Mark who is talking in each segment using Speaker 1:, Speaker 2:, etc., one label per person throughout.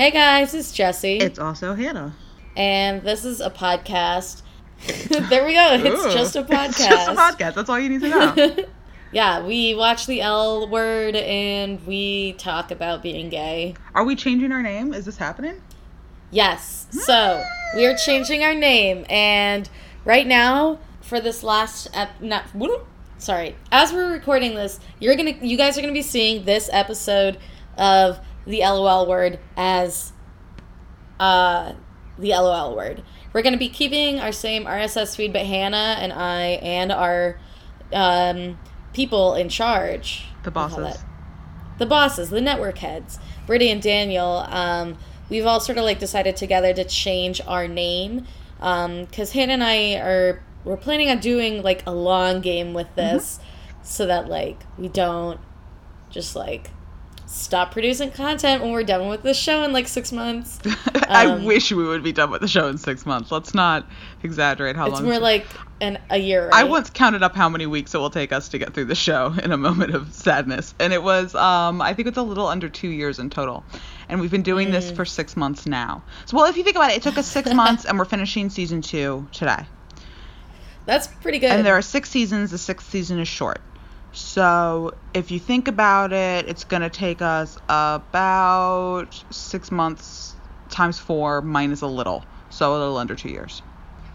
Speaker 1: Hey guys, it's Jesse.
Speaker 2: It's also Hannah.
Speaker 1: and this is a podcast. there we go. It's
Speaker 2: Ooh.
Speaker 1: just a podcast.
Speaker 2: It's just a podcast. That's all you need to know.
Speaker 1: yeah, we watch the L word and we talk about being gay.
Speaker 2: Are we changing our name? Is this happening?
Speaker 1: Yes. So we are changing our name, and right now for this last ep- not whoop, sorry, as we're recording this, you're gonna you guys are gonna be seeing this episode of the LOL word as uh the LOL word. We're gonna be keeping our same RSS feed, but Hannah and I and our um, people in charge,
Speaker 2: The bosses.
Speaker 1: the bosses, the network heads, Brittany and Daniel, um, we've all sort of like decided together to change our name because Hannah and I are we're planning on doing like a long game with this, so that like we don't just like stop producing content when we're done with the show in like six months.
Speaker 2: I
Speaker 1: Um,
Speaker 2: wish we would be done with the show in six months. Let's not exaggerate how
Speaker 1: It's
Speaker 2: long.
Speaker 1: It's
Speaker 2: more
Speaker 1: like an a year.
Speaker 2: I once counted up how many weeks it will take us to get through the show in a moment of sadness, and it was um, I think it's a little under two years in total, and we've been doing
Speaker 1: Mm.
Speaker 2: this for six months now. So well, if you think about it, it took us six months, and we're finishing season two today.
Speaker 1: That's pretty good.
Speaker 2: And there are six seasons. The sixth season is short. So if you think about it, it's going to take us about six months times four minus a little. So a little under two years.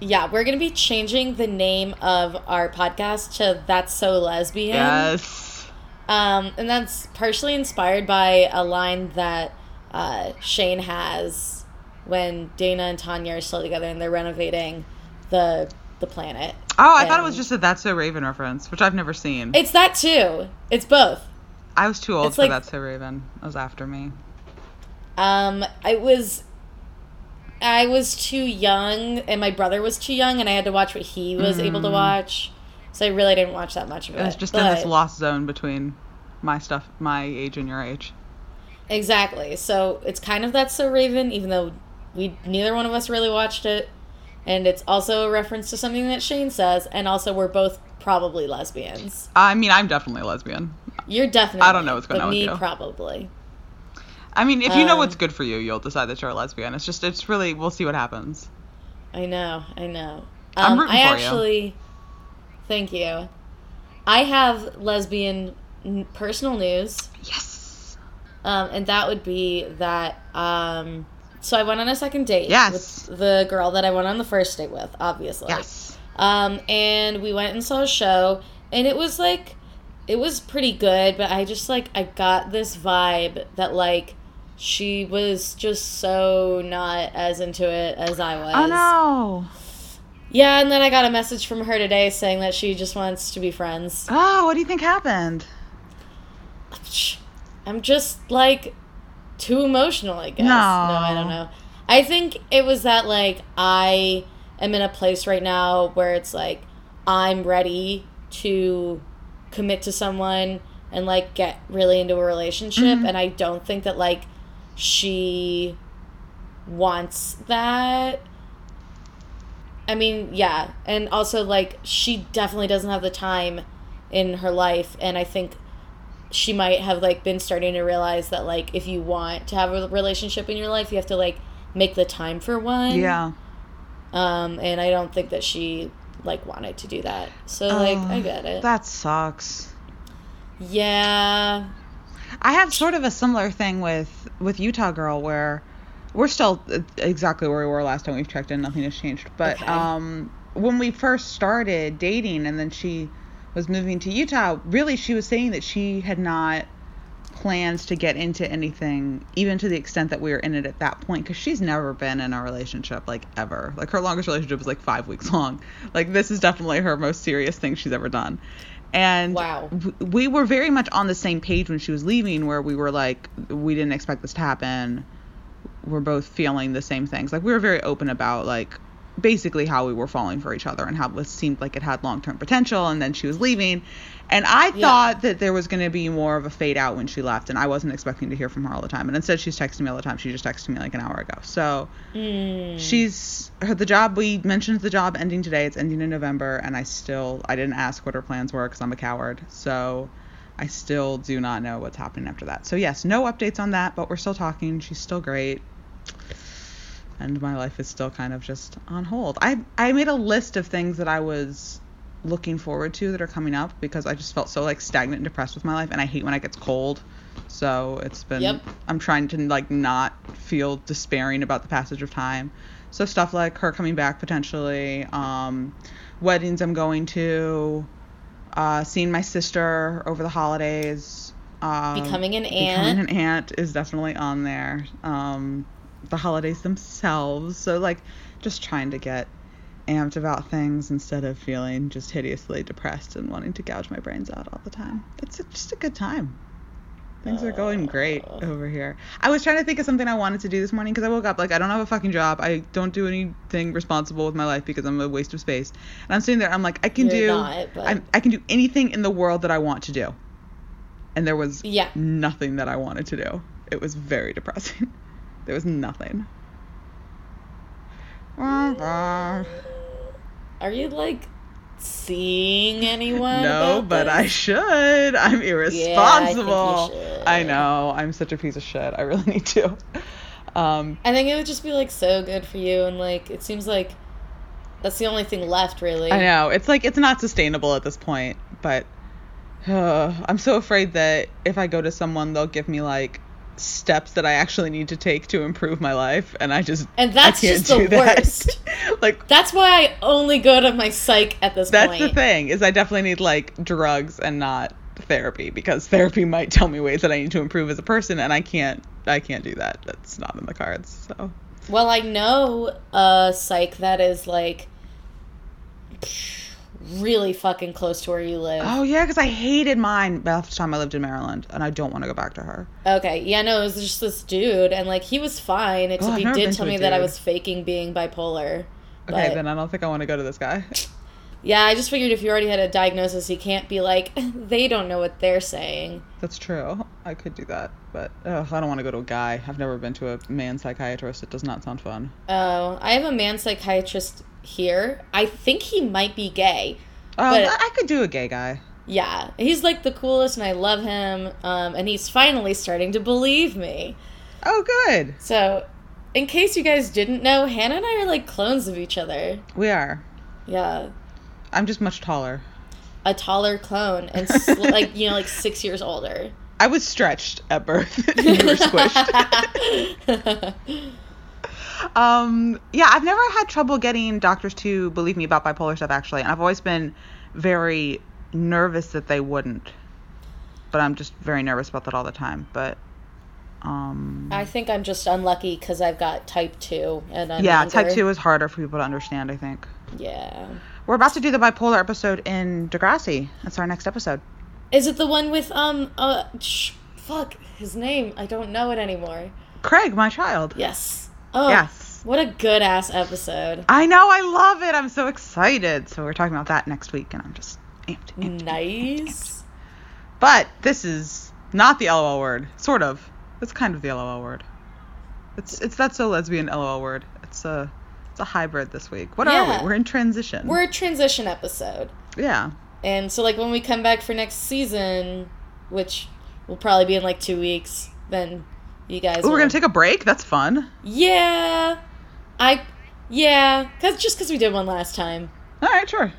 Speaker 1: yeah, we're gonna be changing the name of our podcast to "That's So Lesbian."
Speaker 2: Yes.
Speaker 1: Um, and that's partially inspired by a line that uh, Shane has when Dana and Tonya are still together and they're renovating the the planet.
Speaker 2: Oh, I thought it was just a That's So Raven reference, which I've never seen.
Speaker 1: It's that too. It's both.
Speaker 2: I was too old
Speaker 1: it's
Speaker 2: for
Speaker 1: like-
Speaker 2: That's So Raven. It was after me.
Speaker 1: Um, I was, I was too young, and my brother was too young, and I had to watch what he was able to watch. So I really didn't watch that much of it.
Speaker 2: Mm. It was just in this lost zone between my stuff, my age and your age.
Speaker 1: Exactly. So it's kind of that's so Raven, even though we neither one of us really watched it, and it's also a reference to something that Shane says, and also we're both probably lesbians.
Speaker 2: I mean, I'm definitely a lesbian.
Speaker 1: You're definitely.
Speaker 2: I don't know what's going on with
Speaker 1: me
Speaker 2: you.
Speaker 1: probably.
Speaker 2: I mean, if you know
Speaker 1: Um,
Speaker 2: what's good for you, you'll decide that you're a lesbian. It's just, it's really, we'll see what happens.
Speaker 1: I know. I know.
Speaker 2: I'm
Speaker 1: Um,
Speaker 2: rooting
Speaker 1: I
Speaker 2: for you.
Speaker 1: actually. Thank you. I have lesbian n- personal news.
Speaker 2: Yes.
Speaker 1: Um, and that would be that. Um, so I went on a second date
Speaker 2: Yes.
Speaker 1: with the girl that I went on the first date with, obviously.
Speaker 2: Yes.
Speaker 1: Um, and we went and saw a show, and it was like, it was pretty good, but I just like, I got this vibe that like, she was just so not as into it as I was.
Speaker 2: Oh no.
Speaker 1: Yeah, and then I got a message from her today saying that she just wants to be friends.
Speaker 2: Oh, what do you think happened?
Speaker 1: I'm just like too emotional, I guess.
Speaker 2: No.
Speaker 1: no, I don't know. I think it was that like I am in a place right now where it's like I'm ready to commit to someone and like get really into a relationship
Speaker 2: Mhm.
Speaker 1: and I don't think that like she wants that. I mean, yeah. And also like she definitely doesn't have the time in her life and I think she might have like been starting to realize that like if you want to have a relationship in your life, you have to like make the time for one.
Speaker 2: Yeah.
Speaker 1: Um, and I don't think that she like wanted to do that. So like
Speaker 2: Oh,
Speaker 1: I get it.
Speaker 2: That sucks.
Speaker 1: yeah.
Speaker 2: I have sort of a similar thing with with Utah Girl where we're still uh, exactly where we were last time we've checked in. Nothing has changed. But
Speaker 1: Okay.
Speaker 2: um, when we first started dating, and then she was moving to Utah, really she was saying that she had not plans to get into anything, even to the extent that we were in it at that point, because she's never been in a relationship like ever. Like her longest relationship was like five weeks long. Like this is definitely her most serious thing she's ever done. And
Speaker 1: Wow.
Speaker 2: we were very much on the same page when she was leaving, where we were like, we didn't expect this to happen. We're both feeling the same things. Like we were very open about like basically how we were falling for each other and how it seemed like it had long term potential. And then she was leaving, and I
Speaker 1: Yeah.
Speaker 2: thought that there was going to be more of a fade out when she left, and I wasn't expecting to hear from her all the time. And instead, she's texting me all the time. She just texted me like an hour ago. So
Speaker 1: Mm.
Speaker 2: she's her the job we mentioned the job ending today. It's ending in November, and I still I didn't ask what her plans were because I'm a coward. So I still do not know what's happening after that. So yes, no updates on that, but we're still talking. She's still great. And my life is still kind of just on hold. I I made a list of things that I was looking forward to that are coming up because I just felt so like stagnant and depressed with my life and I hate when it gets cold. So it's been
Speaker 1: Yep.
Speaker 2: I'm trying to like not feel despairing about the passage of time. So stuff like her coming back potentially, um, weddings I'm going to, uh, seeing my sister over the holidays. Um,
Speaker 1: Becoming an aunt.
Speaker 2: Becoming an aunt is definitely on there. Um, the holidays themselves. So like just trying to get amped about things instead of feeling just hideously depressed and wanting to gouge my brains out all the time. It's just a good time. Things are going great over here. I was trying to think of something I wanted to do this morning because I woke up like I don't have a fucking job. I don't do anything responsible with my life because I'm a waste of space. And I'm sitting there. I'm like I can
Speaker 1: You're
Speaker 2: do.
Speaker 1: not, but-
Speaker 2: I'm, I can do anything in the world that I want to do. And there was
Speaker 1: Yeah.
Speaker 2: nothing that I wanted to do. It was very depressing. There was nothing.
Speaker 1: Are you like seeing anyone?
Speaker 2: No, but
Speaker 1: this?
Speaker 2: I should. I'm irresponsible.
Speaker 1: Yeah, should.
Speaker 2: I know. I'm such a piece of shit. I really need to. Um,
Speaker 1: I think it would just be like so good for you, and like it seems like that's the only thing left, really.
Speaker 2: I know. It's like it's not sustainable at this point, but uh, I'm so afraid that if I go to someone, they'll give me like steps that I actually need to take to improve my life, and I just
Speaker 1: And that's just the worst.
Speaker 2: like
Speaker 1: That's why I only go to my psych at this
Speaker 2: that's
Speaker 1: point.
Speaker 2: the thing is I definitely need like drugs and not therapy because therapy might tell me ways that I need to improve as a person, and I can't I can't do that. That's not in the cards. So
Speaker 1: Well, I know a psych that is like really fucking close to where you live.
Speaker 2: oh yeah, because I hated mine last time I lived in Maryland, and I don't want to go back to her.
Speaker 1: Okay, yeah, no, it was just this dude, and like he was fine, except
Speaker 2: I've
Speaker 1: he did tell me that I was faking being bipolar.
Speaker 2: Okay,
Speaker 1: But-
Speaker 2: then I don't think I want to go to this guy.
Speaker 1: Yeah, I just figured if you already had a diagnosis, you can't be like they don't know what they're saying.
Speaker 2: That's true. I could do that, but ugh, I don't want to go to a guy. I've never been to a man psychiatrist. It does not sound fun.
Speaker 1: Oh, I have a man psychiatrist here. I think he might be gay.
Speaker 2: Um,
Speaker 1: But-
Speaker 2: I I could do a gay guy.
Speaker 1: Yeah, he's like the coolest, and I love him. Um, and he's finally starting to believe me.
Speaker 2: Oh, good.
Speaker 1: So, in case you guys didn't know, Hannah and I are like clones of each other.
Speaker 2: We are.
Speaker 1: Yeah,
Speaker 2: I'm just much taller.
Speaker 1: a taller clone, and sl- like you know, like six years older.
Speaker 2: I was stretched at birth. you were squished. um, yeah, I've never had trouble getting doctors to believe me about bipolar stuff, actually. And I've always been very nervous that they wouldn't. But I'm just very nervous about that all the time. But, um,
Speaker 1: I think I'm just unlucky because I've got type two, and I'm
Speaker 2: yeah,
Speaker 1: younger.
Speaker 2: type 2 is harder for people to understand, I think.
Speaker 1: Yeah.
Speaker 2: We're about to do the bipolar episode in Degrassi. That's our next episode.
Speaker 1: Is it the one with um uh sh- fuck his name? I don't know it anymore.
Speaker 2: Craig, my child.
Speaker 1: Yes. Oh.
Speaker 2: Yes.
Speaker 1: What a good ass episode.
Speaker 2: I know, I love it. I'm so excited. So we're talking about that next week, and I'm just amped. amped.
Speaker 1: Nice.
Speaker 2: But this is not the LOL word. Sort of. It's kind of the LOL word. It's it's that so lesbian LOL word. It's a it's a hybrid this week. What are we? We're in transition.
Speaker 1: We're a transition episode.
Speaker 2: yeah.
Speaker 1: And so like when we come back for next season, which will probably be in like 2 weeks, then you guys
Speaker 2: Ooh, we're gonna take a break. That's fun.
Speaker 1: Yeah. I yeah, cuz just cuz we did one last time.
Speaker 2: All right, sure.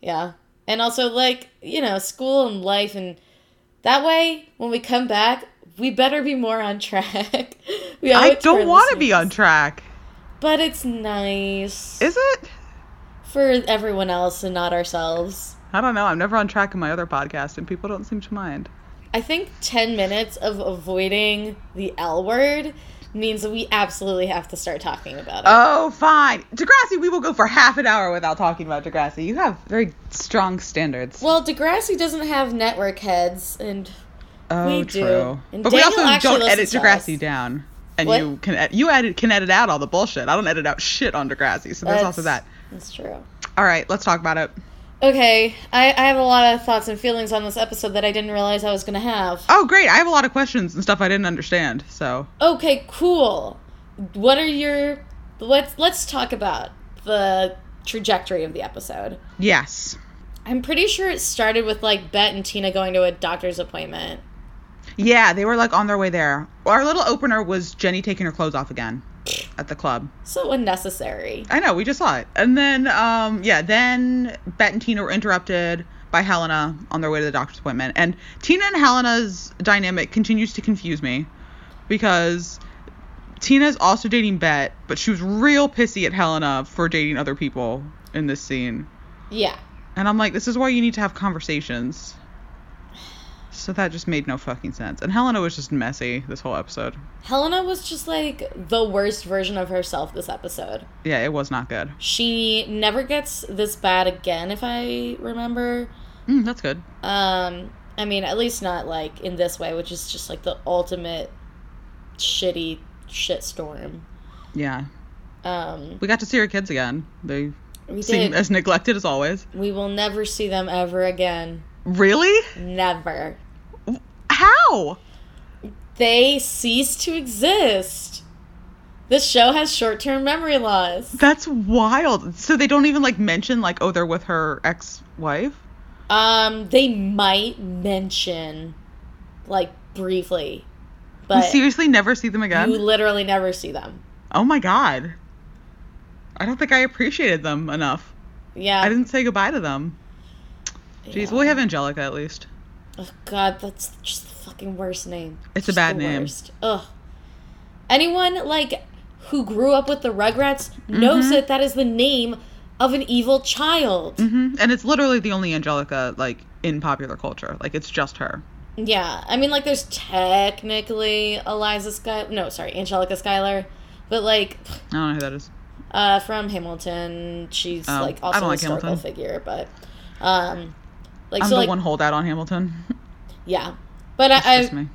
Speaker 1: Yeah. And also, like, you know, school and life. And that way, when we come back, we better be more on track. we
Speaker 2: I
Speaker 1: it to our
Speaker 2: don't want to be on track.
Speaker 1: But it's nice
Speaker 2: Is it?
Speaker 1: for everyone else and not ourselves.
Speaker 2: I don't know. I'm never on track in my other podcast, and people don't seem to mind.
Speaker 1: I think 10 minutes of avoiding the L word means that we absolutely have to start talking about it.
Speaker 2: Oh, fine. Degrassi, we will go for half an hour without talking about Degrassi. You have very strong standards.
Speaker 1: well, Degrassi doesn't have network heads, and
Speaker 2: oh,
Speaker 1: we do.
Speaker 2: true.
Speaker 1: And
Speaker 2: But we also don't edit Degrassi down. And
Speaker 1: What?
Speaker 2: you can you edit can edit out all the bullshit. I don't edit out shit on Degrassi, so there's also that.
Speaker 1: That's true.
Speaker 2: All right, let's talk about it.
Speaker 1: Okay, I, I have a lot of thoughts and feelings on this episode that I didn't realize I was going to have.
Speaker 2: Oh, great! I have a lot of questions and stuff I didn't understand. So
Speaker 1: Okay, cool. What are your let's let's talk about the trajectory of the episode.
Speaker 2: yes,
Speaker 1: I'm pretty sure it started with like Bette and Tina going to a doctor's appointment.
Speaker 2: Yeah, they were like on their way there. Our little opener was Jenny taking her clothes off again. at the club.
Speaker 1: So unnecessary.
Speaker 2: I know, we just saw it. And then, um, yeah, then Bette and Tina were interrupted by Helena on their way to the doctor's appointment. And Tina and Helena's dynamic continues to confuse me because Tina's also dating Bette, but she was real pissy at Helena for dating other people in this scene.
Speaker 1: Yeah.
Speaker 2: And I'm like, this is why you need to have conversations. So that just made no fucking sense. And Helena was just messy this whole episode.
Speaker 1: Helena was just like the worst version of herself this episode.
Speaker 2: Yeah, it was not good.
Speaker 1: She never gets this bad again, if I remember.
Speaker 2: Mm, that's good.
Speaker 1: Um, I mean, at least not like in this way, which is just like the ultimate shitty shitstorm.
Speaker 2: Yeah.
Speaker 1: Um,
Speaker 2: We got to see her kids again. They seem
Speaker 1: did.
Speaker 2: as neglected as always.
Speaker 1: We will never see them ever again.
Speaker 2: Really?
Speaker 1: Never.
Speaker 2: How?
Speaker 1: They cease to exist. This show has short-term memory loss.
Speaker 2: That's wild. So they don't even like mention like oh they're with her ex-wife?
Speaker 1: Um, they might mention, like briefly, but
Speaker 2: seriously never see them again?
Speaker 1: you literally never see them.
Speaker 2: oh my god. I don't think I appreciated them enough.
Speaker 1: Yeah.
Speaker 2: I didn't say goodbye to them. Jeez,
Speaker 1: yeah.
Speaker 2: well, we have Angelica at least.
Speaker 1: Oh God, that's just the fucking worst name.
Speaker 2: It's a bad
Speaker 1: the
Speaker 2: name.
Speaker 1: worst. Ugh. Anyone like who grew up with the Rugrats knows
Speaker 2: Mhm.
Speaker 1: that that is the name of an evil child.
Speaker 2: hmm And it's literally the only Angelica like in popular culture. Like it's just her.
Speaker 1: Yeah, I mean, like, there's technically Eliza Sky. No, sorry, Angelica Schuyler, but like,
Speaker 2: I don't know who that is.
Speaker 1: uh, from Hamilton, she's
Speaker 2: Oh,
Speaker 1: like
Speaker 2: I
Speaker 1: also
Speaker 2: don't
Speaker 1: a historical
Speaker 2: Hamilton.
Speaker 1: figure, but um, like
Speaker 2: I'm
Speaker 1: so
Speaker 2: the
Speaker 1: like
Speaker 2: one holdout on Hamilton.
Speaker 1: yeah, but I, I,
Speaker 2: me.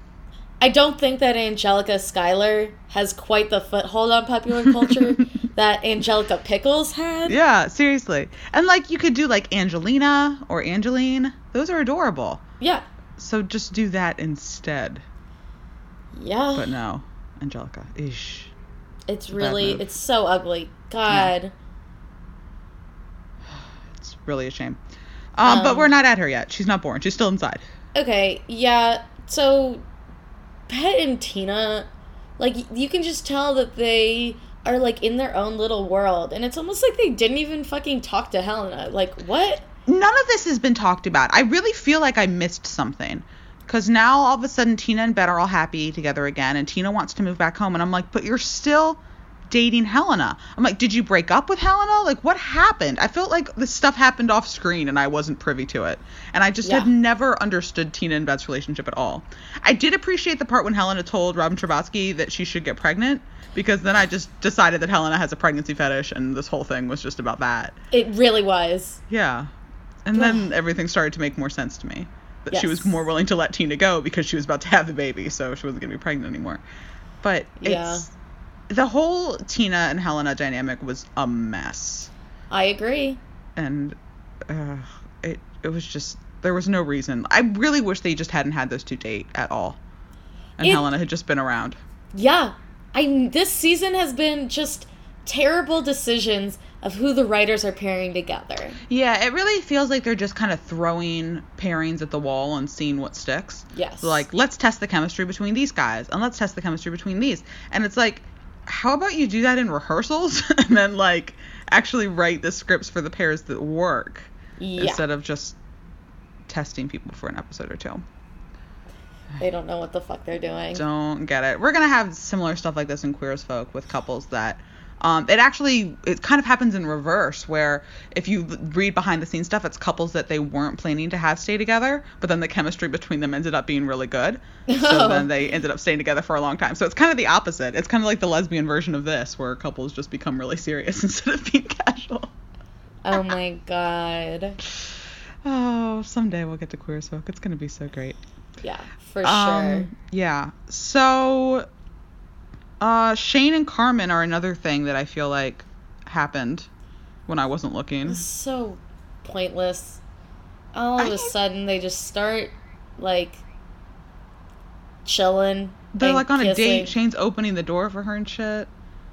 Speaker 1: I don't think that Angelica Schuyler has quite the foothold on popular culture that Angelica Pickles had.
Speaker 2: Yeah, seriously. And like you could do like Angelina or Angeline. Those are adorable.
Speaker 1: Yeah,
Speaker 2: So just do that instead.
Speaker 1: yeah.
Speaker 2: But no, Angelica. Ish.
Speaker 1: it's really it's so ugly. God.
Speaker 2: It's really a shame. Um, but
Speaker 1: Um,
Speaker 2: we're not at her yet. She's not born. She's still inside.
Speaker 1: Okay, yeah. So, Bette and Tina, like, you can just tell that they are, like, in their own little world. And it's almost like they didn't even fucking talk to Helena. Like, what?
Speaker 2: None of this has been talked about. I really feel like I missed something. Because now all of a sudden Tina and Bette are all happy together again, and Tina wants to move back home. And I'm like, but you're still dating Helena. I'm like, did you break up with Helena? Like, what happened? I felt like this stuff happened off screen and I wasn't privy to it. And I just
Speaker 1: Yeah.
Speaker 2: had never understood Tina and Bette's relationship at all. I did appreciate the part when Helena told Robin Trabotsky that she should get pregnant, because then I just decided that Helena has a pregnancy fetish, and this whole thing was just about that.
Speaker 1: It really was.
Speaker 2: Yeah. And then everything started to make more sense to me. That she was more willing to let Tina go because she was about to have the baby, so she wasn't going to be pregnant anymore. But
Speaker 1: Yeah.
Speaker 2: it's the whole Tina and Helena dynamic was a mess.
Speaker 1: I agree.
Speaker 2: And uh, it it was just there was no reason. I really wish they just hadn't had those two date at all. And
Speaker 1: It-
Speaker 2: Helena had just been around.
Speaker 1: Yeah. I this season has been just terrible decisions of who the writers are pairing together.
Speaker 2: Yeah, it really feels like they're just kind of throwing pairings at the wall and seeing what sticks.
Speaker 1: Yes.
Speaker 2: like let's test the chemistry between these guys and let's test the chemistry between these and it's like how about you do that in rehearsals and then like actually write the scripts for the pairs that work
Speaker 1: Yeah.
Speaker 2: instead of just testing people for an episode or two
Speaker 1: They don't know what the fuck they're doing.
Speaker 2: don't get it we're gonna have similar stuff like this in queer as folk with couples that um, it actually it kind of happens in reverse where if you read behind the scenes stuff it's couples that they weren't planning to have stay together but then the chemistry between them ended up being really good so
Speaker 1: Oh.
Speaker 2: then they ended up staying together for a long time so it's kind of the opposite it's kind of like the lesbian version of this where couples just become really serious instead of being casual
Speaker 1: Oh my god.
Speaker 2: oh someday we'll get to queer as folk it's gonna be so great
Speaker 1: Yeah, for sure.
Speaker 2: Um, yeah. So, uh, Shane and Carmen are another thing that I feel like happened when I wasn't looking.
Speaker 1: It's so pointless. All of
Speaker 2: I-
Speaker 1: a sudden, they just start like chilling.
Speaker 2: They're like on a date. Shane's opening the door for her and shit.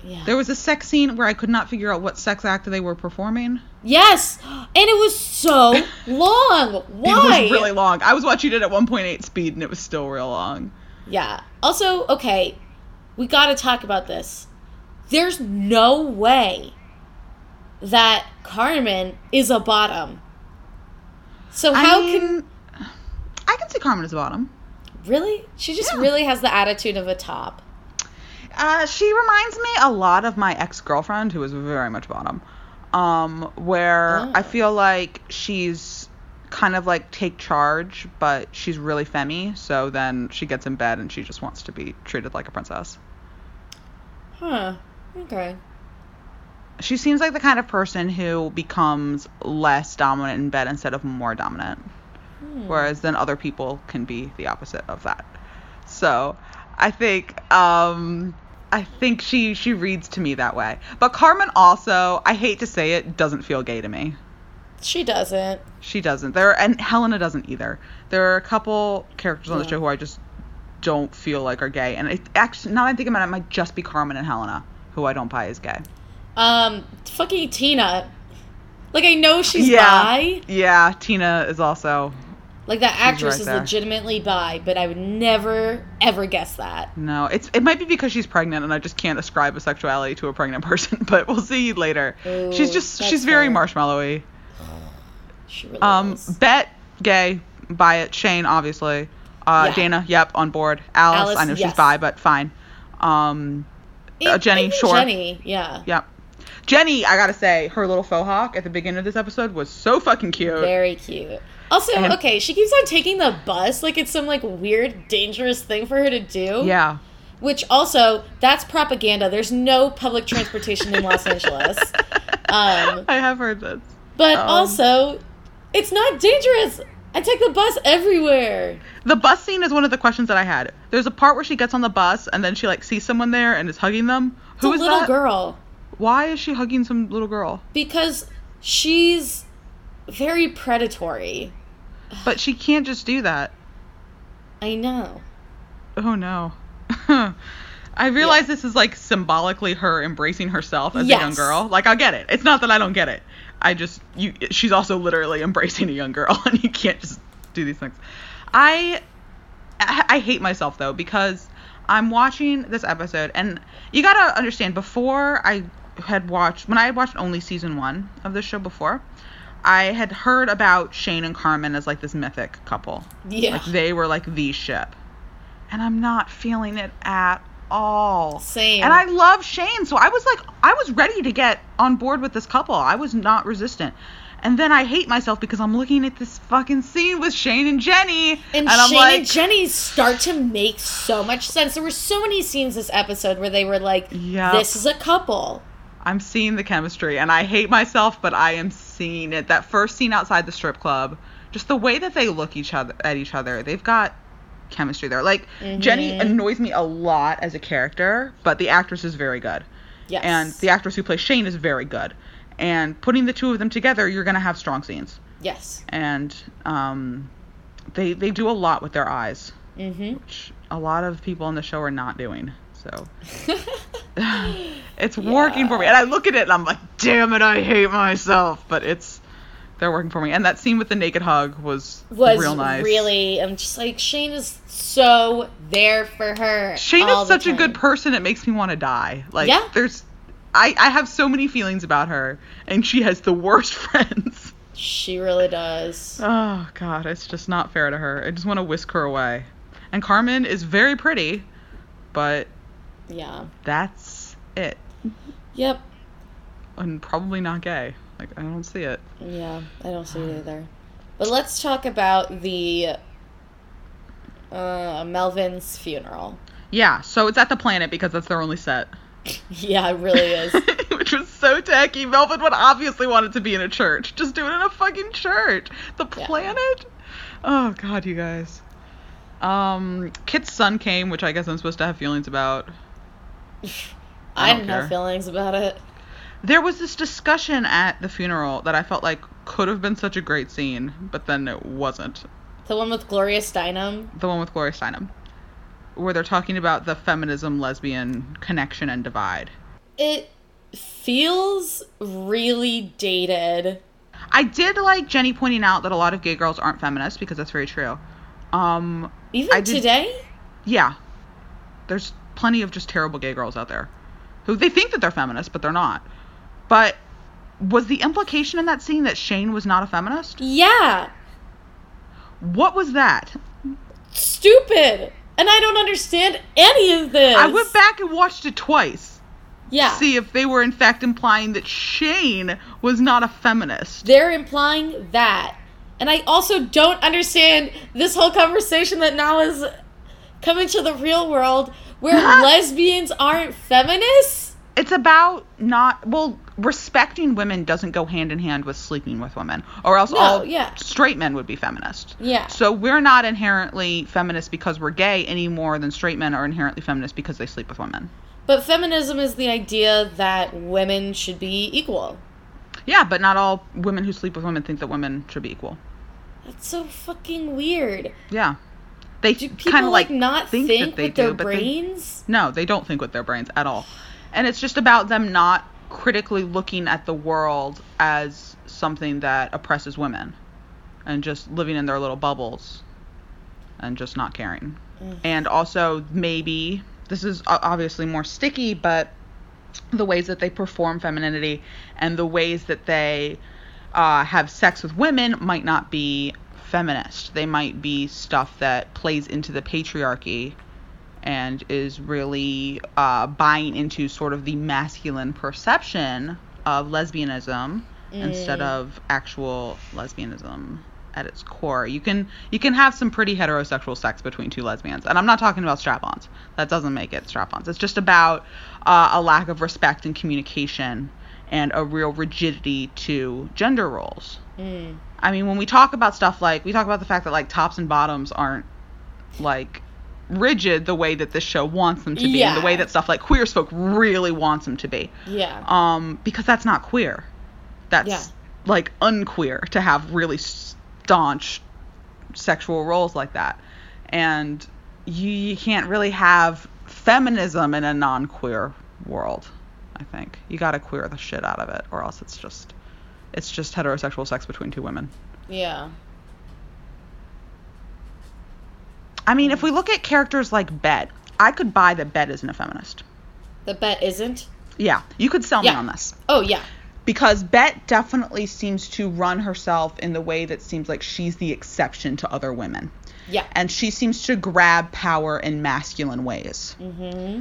Speaker 1: Yeah.
Speaker 2: There was a sex scene where I could not figure out what sex act they were performing.
Speaker 1: yes, and it was so long. Why?
Speaker 2: It was really long. I was watching it at 1.8 speed and it was still real long.
Speaker 1: Yeah. Also, okay, we got to talk about this. there's no way that Carmen is a bottom. So how
Speaker 2: I mean,
Speaker 1: can
Speaker 2: I can see Carmen as a bottom.
Speaker 1: really? She just
Speaker 2: Yeah.
Speaker 1: really has the attitude of a top.
Speaker 2: Uh, she reminds me a lot of my ex girlfriend, who was very much bottom. Um, where
Speaker 1: Oh.
Speaker 2: I feel like she's kind of like take charge, but she's really femmy. So then she gets in bed and she just wants to be treated like a princess.
Speaker 1: Huh. Okay.
Speaker 2: She seems like the kind of person who becomes less dominant in bed instead of more dominant.
Speaker 1: Hmm.
Speaker 2: whereas then other people can be the opposite of that. So I think um, I think she she reads to me that way. But Carmen also, I hate to say it, doesn't feel gay to me.
Speaker 1: She doesn't.
Speaker 2: She doesn't. There and Helena doesn't either. There are a couple characters on the show who I just don't feel like are gay, and it actually now that I think about it, it might just be Carmen and Helena who I don't buy as gay.
Speaker 1: Um, fucking Tina. Like I know she's
Speaker 2: yeah,
Speaker 1: bi.
Speaker 2: yeah. Tina is also
Speaker 1: Like that actress
Speaker 2: right
Speaker 1: is
Speaker 2: there.
Speaker 1: legitimately bi, but I would never ever guess that.
Speaker 2: No, it's it might be because she's pregnant and I just can't ascribe a sexuality to a pregnant person, but we'll see later.
Speaker 1: Ooh,
Speaker 2: she's just she's very marshmallowy.
Speaker 1: She really
Speaker 2: Um
Speaker 1: is.
Speaker 2: Bette gay, buy it. Shane obviously. Uh
Speaker 1: Yeah.
Speaker 2: Dana, yep, on board. Alice,
Speaker 1: Alice,
Speaker 2: I know
Speaker 1: yes.
Speaker 2: she's bi, but fine. Um uh, Jenny, sure.
Speaker 1: Jenny, yeah.
Speaker 2: yep. Jenny, I gotta say, her little faux hawk at the beginning of this episode was so fucking cute.
Speaker 1: Very cute. Also,
Speaker 2: And-
Speaker 1: okay, she keeps on taking the bus like it's some like weird, dangerous thing for her to do.
Speaker 2: yeah.
Speaker 1: Which also, that's propaganda. There's no public transportation in Los Angeles. Um,
Speaker 2: I have heard this.
Speaker 1: but
Speaker 2: Um,
Speaker 1: also, it's not dangerous. I take the bus everywhere.
Speaker 2: The bus scene is one of the questions that I had. There's a part where she gets on the bus and then she like sees someone there and is hugging them.
Speaker 1: It's
Speaker 2: Who
Speaker 1: a
Speaker 2: is
Speaker 1: little
Speaker 2: that?
Speaker 1: girl.
Speaker 2: Why is she hugging some little girl?
Speaker 1: Because she's very predatory.
Speaker 2: But she can't just do that.
Speaker 1: I know.
Speaker 2: Oh no. I realize this is like symbolically her embracing herself as a young girl. Like I get it. It's not that I don't get it. I just you she's also literally embracing a young girl and you can't just do these things. I I, hate myself though because I'm watching this episode and you got to understand before I had watched when I had watched only season 1 of this show before, I had heard about Shane and Carmen as like this mythic couple.
Speaker 1: Yeah.
Speaker 2: Like they were like the ship. And I'm not feeling it at all.
Speaker 1: Same.
Speaker 2: And I love Shane, so I was like I was ready to get on board with this couple. I was not resistant. And then I hate myself because I'm looking at this fucking scene with Shane and Jenny.
Speaker 1: And,
Speaker 2: I'm
Speaker 1: Shane
Speaker 2: like
Speaker 1: and Jenny start to make so much sense. There were so many scenes this episode where they were like,
Speaker 2: Yep.
Speaker 1: this is a couple.
Speaker 2: I'm seeing the chemistry and I hate myself, but I am seeing it. That first scene outside the strip club, just the way that they look each other at each other, they've got chemistry there. Like Jenny
Speaker 1: Mhm.
Speaker 2: annoys me a lot as a character, but the actress is very good.
Speaker 1: Yes.
Speaker 2: And the actress who plays Shane is very good. And putting the two of them together, you're gonna have strong scenes.
Speaker 1: Yes.
Speaker 2: And um, they they do a lot with their eyes,
Speaker 1: Mm-hmm.
Speaker 2: which a lot of people on the show are not doing. So it's working for me. And I look at it and I'm like, damn it, I hate myself. But it's they're working for me. And that scene with the naked hug was,
Speaker 1: was
Speaker 2: real nice.
Speaker 1: really I'm just like Shane is so there for her.
Speaker 2: Shane is such a good person. It makes me want to die. Like
Speaker 1: Yeah.
Speaker 2: there's, I I have so many feelings about her, and she has the worst friends.
Speaker 1: She really does.
Speaker 2: Oh God, it's just not fair to her. I just want to whisk her away. And Carmen is very pretty, but
Speaker 1: Yeah.
Speaker 2: that's it.
Speaker 1: Yep.
Speaker 2: And probably not gay. Like I don't see it.
Speaker 1: Yeah, I don't see it either. But let's talk about the uh, Melvin's funeral.
Speaker 2: Yeah, so it's at the planet because that's their only set.
Speaker 1: Yeah, it really is.
Speaker 2: Which was so tacky. Melvin would obviously want it to be in a church. Just do it in a fucking church. The
Speaker 1: Yeah.
Speaker 2: planet? Oh god, you guys. Um Kit's son came, which I guess I'm supposed to have feelings about. I
Speaker 1: I, have no feelings about it.
Speaker 2: There was this discussion at the funeral that I felt like could have been such a great scene, but then it wasn't.
Speaker 1: The one with Gloria Steinem.
Speaker 2: The one with Gloria Steinem. Where they're talking about the feminism lesbian connection and divide.
Speaker 1: It feels really dated.
Speaker 2: I did like Jenny pointing out that a lot of gay girls aren't feminists because that's very true. Um
Speaker 1: Even
Speaker 2: did-
Speaker 1: today?
Speaker 2: yeah. There's plenty of just terrible gay girls out there. who they think that they're feminists, but they're not. But was the implication in that scene that Shane was not a feminist?
Speaker 1: Yeah.
Speaker 2: What was that?
Speaker 1: Stupid. And I don't understand any of this.
Speaker 2: I went back and watched it twice.
Speaker 1: Yeah.
Speaker 2: To see if they were in fact implying that Shane was not a feminist.
Speaker 1: They're implying that. And I also don't understand this whole conversation that now is coming to the real world where lesbians aren't feminists.
Speaker 2: It's about not well respecting women doesn't go hand in hand with sleeping with women, or else
Speaker 1: No,
Speaker 2: all
Speaker 1: yeah.
Speaker 2: straight men would be feminist.
Speaker 1: Yeah.
Speaker 2: So we're not inherently feminist because we're gay any more than straight men are inherently feminist because they sleep with women.
Speaker 1: But feminism is the idea that women should be equal.
Speaker 2: Yeah, but not all women who sleep with women think that women should be equal.
Speaker 1: That's so fucking weird.
Speaker 2: Yeah. They
Speaker 1: Do people
Speaker 2: kind of
Speaker 1: like,
Speaker 2: like
Speaker 1: not
Speaker 2: think,
Speaker 1: think,
Speaker 2: that they
Speaker 1: with their
Speaker 2: do, but they-
Speaker 1: brains?
Speaker 2: No, they don't think with their brains at all. And it's just about them not critically looking at the world as something that oppresses women and just living in their little bubbles and just not caring. And also, maybe, this is obviously more sticky, but the ways that they perform femininity and the ways that they uh, have sex with women might not be feminist. They might be stuff that plays into the patriarchy and is really uh, buying into sort of the masculine perception of lesbianism instead of actual lesbianism at its core. You can you can have some pretty heterosexual sex between two lesbians, and I'm not talking about strap-ons. That doesn't make it strap-ons. It's just about uh, a lack of respect and communication and a real rigidity to gender roles.
Speaker 1: Mm.
Speaker 2: I mean, when we talk about stuff like we talk about the fact that like tops and bottoms aren't like rigid the way that this show wants them to be, and the way that stuff like Queer Folk really wants them to be.
Speaker 1: Yeah.
Speaker 2: Um, because that's not queer. That's
Speaker 1: Yeah.
Speaker 2: like unqueer to have really staunch sexual roles like that, and you, you can't really have feminism in a non-queer world. I think you got to queer the shit out of it, or else it's just it's just heterosexual sex between two women.
Speaker 1: yeah.
Speaker 2: I mean, if we look at characters like Bette, I could buy that Bette isn't a feminist.
Speaker 1: The Bette isn't?
Speaker 2: Yeah, you could sell me on this.
Speaker 1: Oh, yeah.
Speaker 2: because Bette definitely seems to run herself in the way that seems like she's the exception to other women.
Speaker 1: Yeah.
Speaker 2: And she seems to grab power in masculine ways.
Speaker 1: Mm-hmm.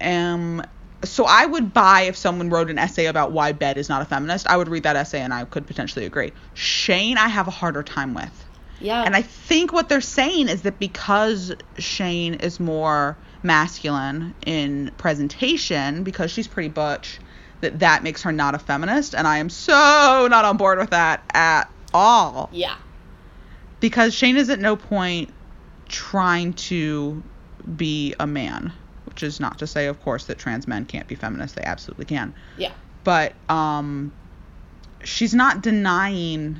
Speaker 2: Um so I would buy if someone wrote an essay about why Bette is not a feminist. I would read that essay and I could potentially agree. Shane I have a harder time with.
Speaker 1: Yeah.
Speaker 2: And I think what they're saying is that because Shane is more masculine in presentation, because she's pretty butch, that that makes her not a feminist. And I am so not on board with that at all.
Speaker 1: yeah.
Speaker 2: Because Shane is at no point trying to be a man, which is not to say, of course, that trans men can't be feminists. They absolutely can
Speaker 1: Yeah.
Speaker 2: but um she's not denying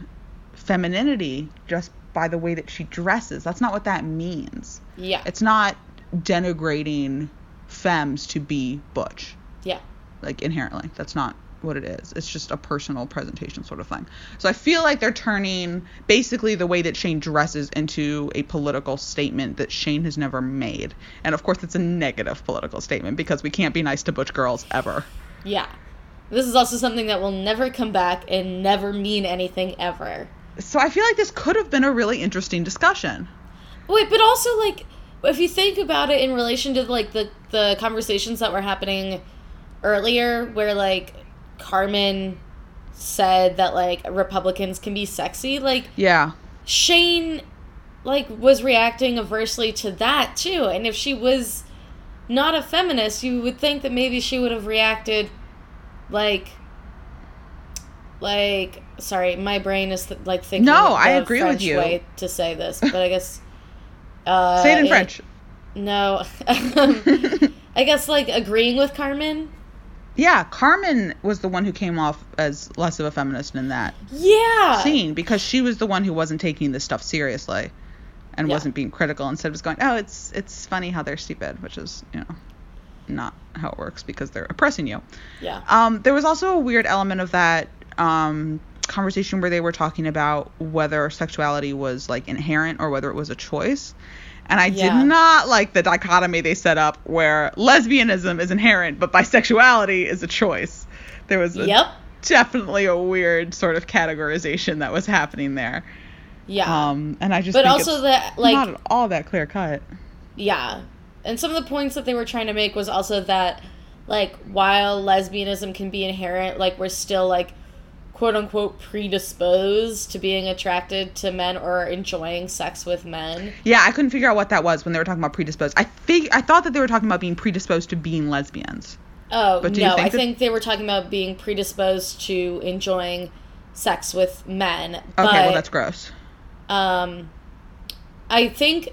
Speaker 2: femininity just by the way that she dresses that's not what that means
Speaker 1: Yeah.
Speaker 2: it's not denigrating femmes to be butch
Speaker 1: yeah.
Speaker 2: like inherently that's not what it is it's just a personal presentation sort of thing so i feel like they're turning basically the way that shane dresses into a political statement that shane has never made and of course it's a negative political statement because we can't be nice to butch girls ever
Speaker 1: Yeah. This is also something that will never come back and never mean anything ever.
Speaker 2: So I feel like this could have been a really interesting discussion.
Speaker 1: Wait, but also like if you think about it in relation to like the the conversations that were happening earlier where like Carmen said that like Republicans can be sexy, like
Speaker 2: Yeah.
Speaker 1: Shane like was reacting aversely to that too. And if she was not a feminist, you would think that maybe she would have reacted like like sorry, my brain is th- like thinking
Speaker 2: No, I agree with you.
Speaker 1: way to say this, but I guess uh
Speaker 2: Say it in
Speaker 1: it-
Speaker 2: French.
Speaker 1: No. I guess like agreeing with Carmen.
Speaker 2: Yeah, Carmen was the one who came off as less of a feminist in that
Speaker 1: Yeah.
Speaker 2: scene because she was the one who wasn't taking this stuff seriously and
Speaker 1: Yeah.
Speaker 2: wasn't being critical. Instead was going, "Oh, it's it's funny how they're stupid," which is you know not how it works because they're oppressing you.
Speaker 1: Yeah.
Speaker 2: Um, there was also a weird element of that um, conversation where they were talking about whether sexuality was like inherent or whether it was a choice. And I
Speaker 1: Yeah.
Speaker 2: did not like the dichotomy they set up where lesbianism is inherent, but bisexuality is a choice. There was a,
Speaker 1: Yep.
Speaker 2: definitely a weird sort of categorization that was happening there.
Speaker 1: Yeah.
Speaker 2: Um, and I just
Speaker 1: but also that like
Speaker 2: not at all that clear cut.
Speaker 1: Yeah. And some of the points that they were trying to make was also that like while lesbianism can be inherent, like we're still like quote unquote predisposed to being attracted to men or enjoying sex with men.
Speaker 2: Yeah, I couldn't figure out what that was when they were talking about predisposed. I fig- I thought that they were talking about being predisposed to being lesbians.
Speaker 1: Oh,
Speaker 2: But
Speaker 1: no,
Speaker 2: think
Speaker 1: I
Speaker 2: that-
Speaker 1: think they were talking about being predisposed to enjoying sex with men.
Speaker 2: Okay,
Speaker 1: but,
Speaker 2: well that's gross.
Speaker 1: um I think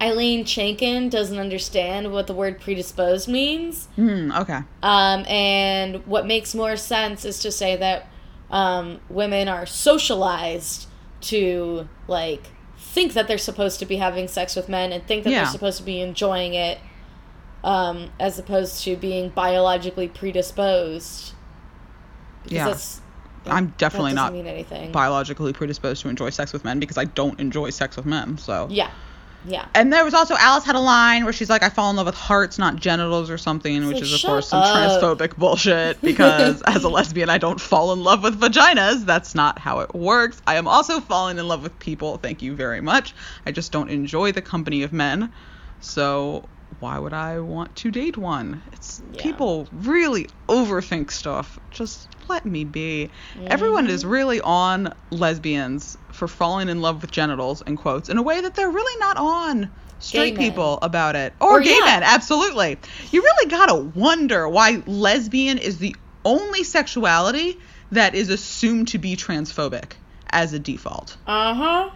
Speaker 1: Ilene Chaiken doesn't understand what the word predisposed means.
Speaker 2: Hmm. Okay.
Speaker 1: Um, and what makes more sense is to say that um, women are socialized to like think that they're supposed to be having sex with men and think that
Speaker 2: Yeah.
Speaker 1: they're supposed to be enjoying it, um, as opposed to being biologically predisposed.
Speaker 2: Yeah.
Speaker 1: that's
Speaker 2: I'm definitely not
Speaker 1: mean anything.
Speaker 2: biologically predisposed to enjoy sex with men because I don't enjoy sex with men. So.
Speaker 1: yeah, yeah.
Speaker 2: And there was also Alice had a line where she's like, "I fall in love with hearts, not genitals, or something," which
Speaker 1: like,
Speaker 2: is of course some
Speaker 1: up.
Speaker 2: transphobic bullshit. Because as a lesbian, I don't fall in love with vaginas. That's not how it works. I am also falling in love with people. Thank you very much. I just don't enjoy the company of men. So why would I want to date one? It's
Speaker 1: Yeah.
Speaker 2: people really overthink stuff. Just let me be. Everyone is really on lesbians for falling in love with genitals in quotes in a way that they're really not on straight people about it or,
Speaker 1: Or,
Speaker 2: gay
Speaker 1: yeah.
Speaker 2: men absolutely you really gotta wonder why lesbian is the only sexuality that is assumed to be transphobic as a default
Speaker 1: Uh huh.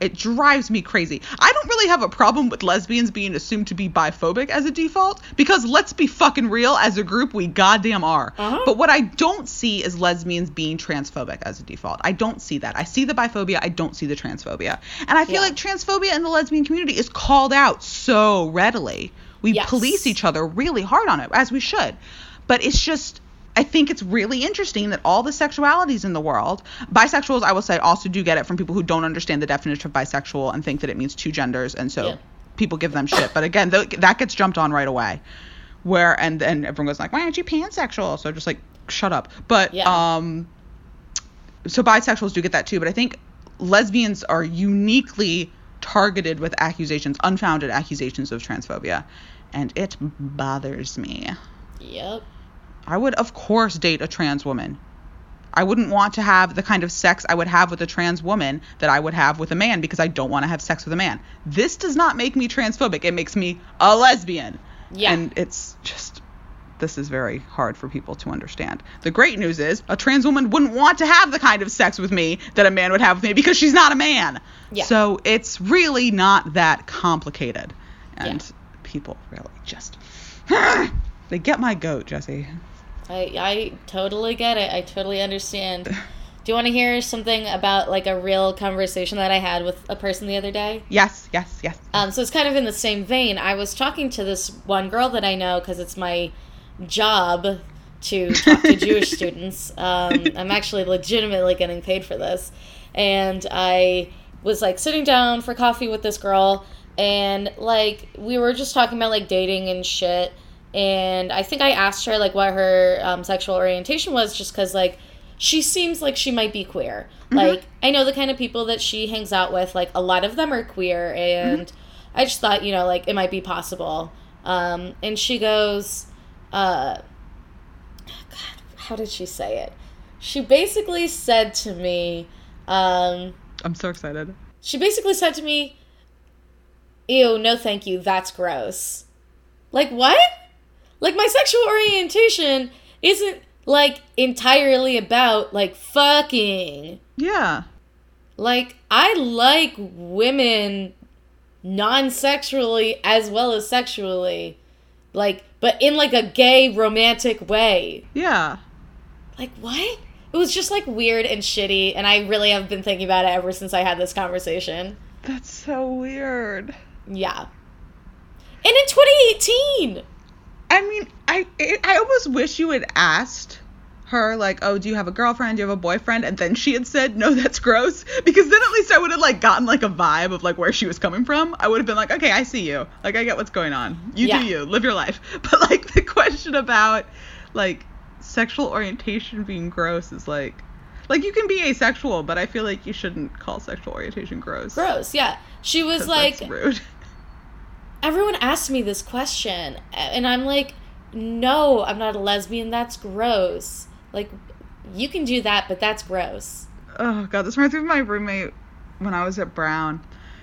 Speaker 2: It drives me crazy. I don't really have a problem with lesbians being assumed to be biphobic as a default because let's be fucking real, as a group, we goddamn are.
Speaker 1: Uh-huh.
Speaker 2: But what I don't see is lesbians being transphobic as a default. I don't see that. I see the biphobia, I don't see the transphobia. And I feel
Speaker 1: Yeah.
Speaker 2: like transphobia in the lesbian community is called out so readily. We
Speaker 1: Yes.
Speaker 2: police each other really hard on it, as we should. But it's just. I think it's really interesting that all the sexualities in the world, bisexuals, I will say, also do get it from people who don't understand the definition of bisexual and think that it means two genders, and so
Speaker 1: Yeah.
Speaker 2: people give them shit. But again, th- that gets jumped on right away. Where and then everyone goes like, "Why aren't you pansexual?" So just like, shut up. But
Speaker 1: Yeah.
Speaker 2: um, so bisexuals do get that too. But I think lesbians are uniquely targeted with accusations, unfounded accusations of transphobia, and it bothers me.
Speaker 1: Yep.
Speaker 2: I would, of course, date a trans woman. I wouldn't want to have the kind of sex I would have with a trans woman that I would have with a man because I don't want to have sex with a man. This does not make me transphobic. It makes me a lesbian.
Speaker 1: Yeah.
Speaker 2: And it's just, this is very hard for people to understand. The great news is a trans woman wouldn't want to have the kind of sex with me that a man would have with me because she's not a man.
Speaker 1: Yeah.
Speaker 2: So it's really not that complicated. And
Speaker 1: Yeah.
Speaker 2: people really just, they get my goat, Jesse.
Speaker 1: I I totally get it. I totally understand. Do you want to hear something about like a real conversation that I had with a person the other day?
Speaker 2: Yes, yes, yes.
Speaker 1: Um, so it's kind of in the same vein. I was talking to this one girl that I know because it's my job to talk to Jewish students. Um, I'm actually legitimately getting paid for this. And I was like sitting down for coffee with this girl, and like we were just talking about like dating and shit. And I think I asked her like what her um, sexual orientation was, just because like she seems like she might be queer. Like I know the kind of people that she hangs out with. Like a lot of them are queer, and I just thought you know like it might be possible. Um, and she goes, uh, God, how did she say it? She basically said to me, um,
Speaker 2: I'm so excited.
Speaker 1: she basically said to me, Ew, no thank you, that's gross. Like, what? Like, my sexual orientation isn't, like, entirely about, like, fucking.
Speaker 2: Yeah.
Speaker 1: Like, I like women non sexually as well as sexually. Like, but in, like, a gay romantic way.
Speaker 2: Yeah.
Speaker 1: Like, what? It was just, like, weird and shitty, and I really have been thinking about it ever since I had this conversation.
Speaker 2: That's so weird.
Speaker 1: Yeah. And in 2018!
Speaker 2: I mean, I I I almost wish you had asked her like, "Oh, do you have a girlfriend? Do you have a boyfriend?" and then she had said, "No, that's gross," because then at least I would have like gotten like a vibe of like where she was coming from. I would have been like, "Okay, I see you. Like I get what's going on. You
Speaker 1: Yeah.
Speaker 2: do you. Live your life." But like the question about like sexual orientation being gross is like like you can be asexual, but I feel like you shouldn't call sexual orientation gross.
Speaker 1: Gross. Yeah. She was like,
Speaker 2: that's rude.
Speaker 1: Everyone asked me this question, and I'm like, no, I'm not a lesbian. That's gross. Like, you can do that, but that's gross.
Speaker 2: Oh god, this reminds me of my roommate when I was at Brown,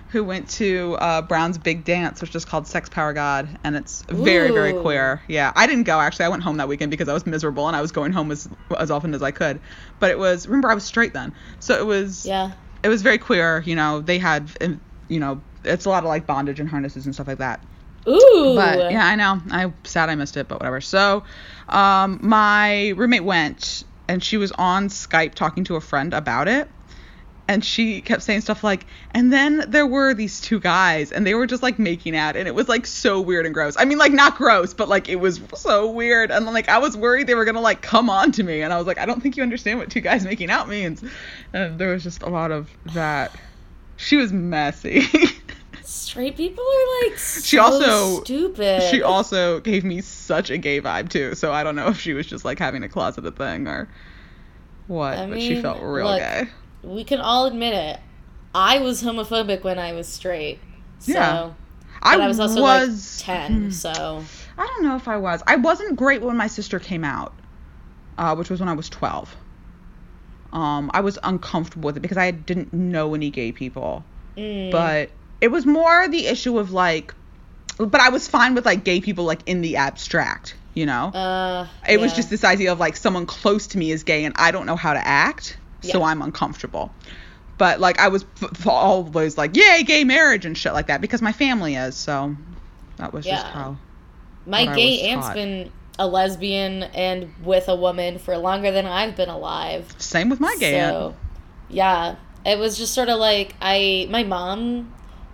Speaker 2: who went to uh, Brown's big dance, which is called Sex Power God, and it's very very queer. Yeah, I didn't go actually. I went home that weekend because I was miserable and I was going home as as often as I could. But it was remember I was straight then, so it was
Speaker 1: Yeah.
Speaker 2: it was very queer. You know, they had um, you know it's a lot of like bondage and harnesses and stuff like that.
Speaker 1: Ooh.
Speaker 2: But yeah, I know. I'm sad I missed it, but whatever. So, um, my roommate went and she was on Skype talking to a friend about it. And she kept saying stuff like, and then there were these two guys, and they were just like making out, and it was like so weird and gross. I mean, like not gross, but like it was so weird. And like I was worried they were gonna like come on to me, and I was like, I don't think you understand what two guys making out means. And there was just a lot of that. She was messy.
Speaker 1: Straight people are like so
Speaker 2: She also-
Speaker 1: stupid.
Speaker 2: She also gave me such a gay vibe too, so I don't know if she was just like having a closeted thing or what,
Speaker 1: I
Speaker 2: but she felt real
Speaker 1: look,
Speaker 2: gay.
Speaker 1: we can all admit it. I was homophobic when I was straight. So,
Speaker 2: Yeah.
Speaker 1: but I, was also
Speaker 2: was-
Speaker 1: like 10,
Speaker 2: hmm,
Speaker 1: so
Speaker 2: I don't know if I was. I wasn't great when my sister came out, uh, which was when I was 12. Um, I was uncomfortable with it because I didn't know any gay people.
Speaker 1: mm,
Speaker 2: But it was more the issue of like, but I was fine with like gay people like in the abstract, you know?
Speaker 1: uh
Speaker 2: It was just this idea of like someone close to me is gay and I don't know how to act, so I'm uncomfortable. But like I was f- always like, yay, gay marriage and shit like that because my family is. So that was just how.
Speaker 1: My gay aunt's
Speaker 2: taught.
Speaker 1: been a lesbian and with a woman for longer than I've been alive.
Speaker 2: Same with my gay aunt.
Speaker 1: so, yeah, it was just sort of like I, my mom.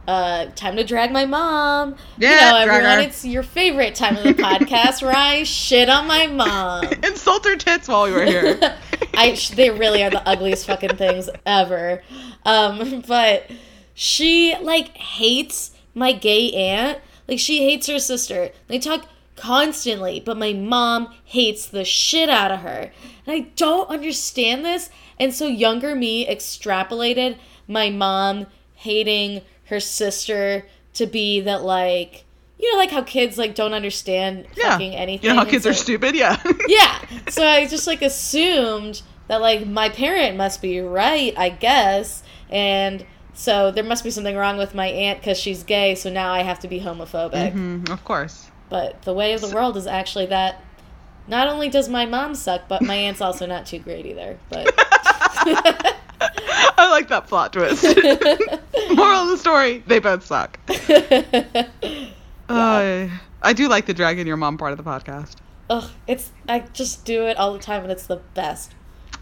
Speaker 1: Uh, time to drag my mom.
Speaker 2: Yeah,
Speaker 1: you know, everyone,
Speaker 2: her.
Speaker 1: it's your favorite time of the podcast where I shit on my mom.
Speaker 2: Insult her tits while we were here.
Speaker 1: I they really are the ugliest fucking things ever. Um, but she like hates my gay aunt. Like she hates her sister. They talk constantly, but my mom hates the shit out of her. And I don't understand this. And so younger me extrapolated my mom hating her sister to be that like you know like how kids like don't understand
Speaker 2: yeah.
Speaker 1: fucking anything.
Speaker 2: You know how kids are stupid? Yeah.
Speaker 1: yeah. So I just like assumed that like my parent must be right, I guess, and so there must be something wrong with my aunt because she's gay. So now I have to be homophobic.
Speaker 2: Mhm, of course.
Speaker 1: But the way of the world is actually that not only does my mom suck, but my aunt's also not too great either. But
Speaker 2: I like that plot twist. Moral of the story: they both suck. Uh, I do like the dragging your mom part of the podcast.
Speaker 1: ugh, it's I just do it all the time, and it's the best.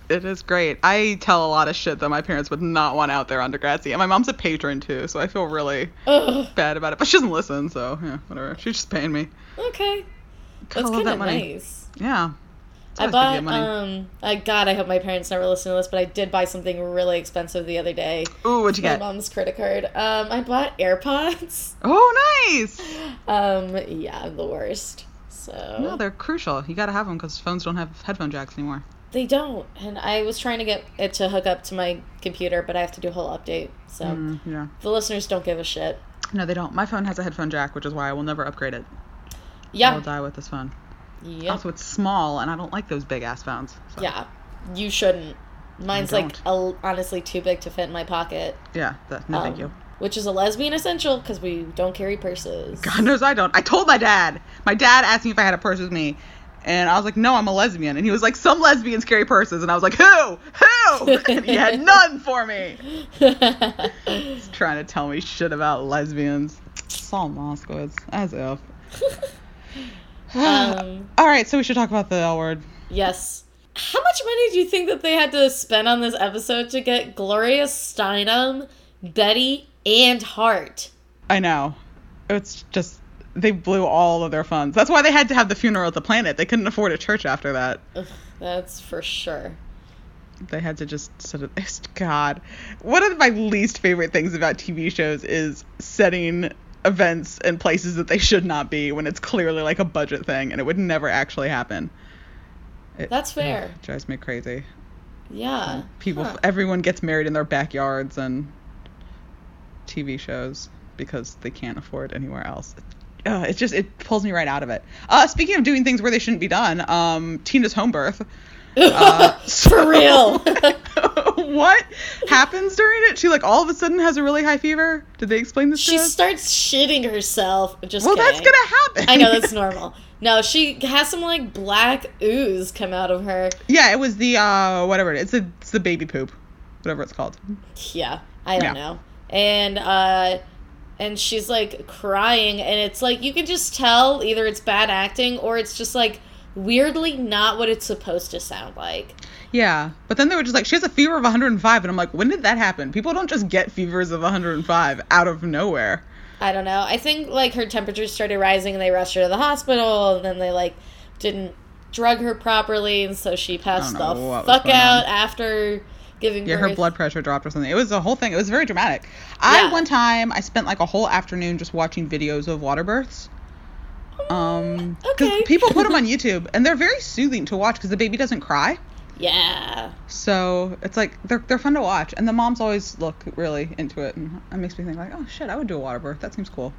Speaker 2: It is great. I tell a lot of shit that my parents would not want out there on Degrassi. And my mom's a patron too, so I feel really
Speaker 1: Ugh,
Speaker 2: bad about it. But she doesn't listen, so yeah, whatever. She's just paying me.
Speaker 1: okay, that's kind
Speaker 2: that
Speaker 1: of
Speaker 2: money.
Speaker 1: nice.
Speaker 2: Yeah.
Speaker 1: I
Speaker 2: to
Speaker 1: bought um I God, I hope my parents never listen to this, but I did buy something really expensive the other day.
Speaker 2: Ooh, what'd you
Speaker 1: My
Speaker 2: get?
Speaker 1: mom's credit card. Um I bought AirPods.
Speaker 2: Oh, nice.
Speaker 1: Um yeah, I'm the worst. So
Speaker 2: No, they're crucial. You gotta have them because phones don't have headphone jacks anymore.
Speaker 1: they don't. And I was trying to get it to hook up to my computer, but I have to do a whole update. So
Speaker 2: Mm, yeah.
Speaker 1: the listeners don't give a shit.
Speaker 2: No, they don't. My phone has a headphone jack, which is why I will never upgrade it.
Speaker 1: Yeah, I'll
Speaker 2: die with this phone.
Speaker 1: Yeah.
Speaker 2: Also, it's small, and I don't like those big ass phones. So.
Speaker 1: Yeah. You shouldn't. Mine's like a, honestly too big to fit in my pocket.
Speaker 2: Yeah. That, no, thank
Speaker 1: Um,
Speaker 2: you.
Speaker 1: Which is a lesbian essential because we don't carry purses.
Speaker 2: God knows I don't. I told my dad. My dad asked me if I had a purse with me. And I was like, no, I'm a lesbian. And he was like, some lesbians carry purses. And I was like, who? Who? and he had none for me. He's trying to tell me shit about lesbians. Saul Moskowitz, as if.
Speaker 1: um,
Speaker 2: All right, so we should talk about the L word.
Speaker 1: yes. How much money do you think that they had to spend on this episode to get Gloria Steinem, Betty, and Heart?
Speaker 2: I know. It's just, they blew all of their funds. That's why they had to have the funeral at the planet. They couldn't afford a church after that.
Speaker 1: Ugh, That's for sure.
Speaker 2: They had to just set it. God, one of my least favorite things about TV shows is setting events and places that they should not be when it's clearly like a budget thing and it would never actually happen. It,
Speaker 1: That's fair.
Speaker 2: ugh, drives me crazy.
Speaker 1: Yeah.
Speaker 2: People,
Speaker 1: Huh.
Speaker 2: everyone gets married in their backyards and TV shows because they can't afford anywhere else. Uh, it just it pulls me right out of it. Uh, speaking of doing things where they shouldn't be done, um, Tina's home birth. Uh,
Speaker 1: For real.
Speaker 2: what happens during it? She like all of a sudden has a really high fever. Did they explain this?
Speaker 1: she starts shitting herself. Just
Speaker 2: well,
Speaker 1: kidding.
Speaker 2: that's gonna happen.
Speaker 1: I know that's normal. No, she has some like black ooze come out of her.
Speaker 2: yeah, it was the uh whatever it is. It's, the it's the baby poop, whatever it's called.
Speaker 1: Yeah, I don't
Speaker 2: Yeah.
Speaker 1: know. And uh and she's like crying and it's like you can just tell either it's bad acting or it's just like weirdly not what it's supposed to sound like.
Speaker 2: Yeah, but then they were just like, she has a fever of 105, and I'm like, when did that happen? People don't just get fevers of 105 out of nowhere.
Speaker 1: I don't know. I think like her temperature started rising and they rushed her to the hospital and then they like didn't drug her properly and so she passed the
Speaker 2: know what was
Speaker 1: fuck out
Speaker 2: on.
Speaker 1: after giving
Speaker 2: Yeah,
Speaker 1: birth.
Speaker 2: her blood pressure dropped or something. It was a whole thing. It was very dramatic. I one time I spent like a whole afternoon just watching videos of water births. Um,
Speaker 1: Okay.
Speaker 2: people put them on YouTube, and they're very soothing to watch because the baby doesn't cry.
Speaker 1: Yeah.
Speaker 2: So it's like they're they're fun to watch, and the moms always look really into it, and it makes me think like, oh shit, I would do a water birth. That seems cool.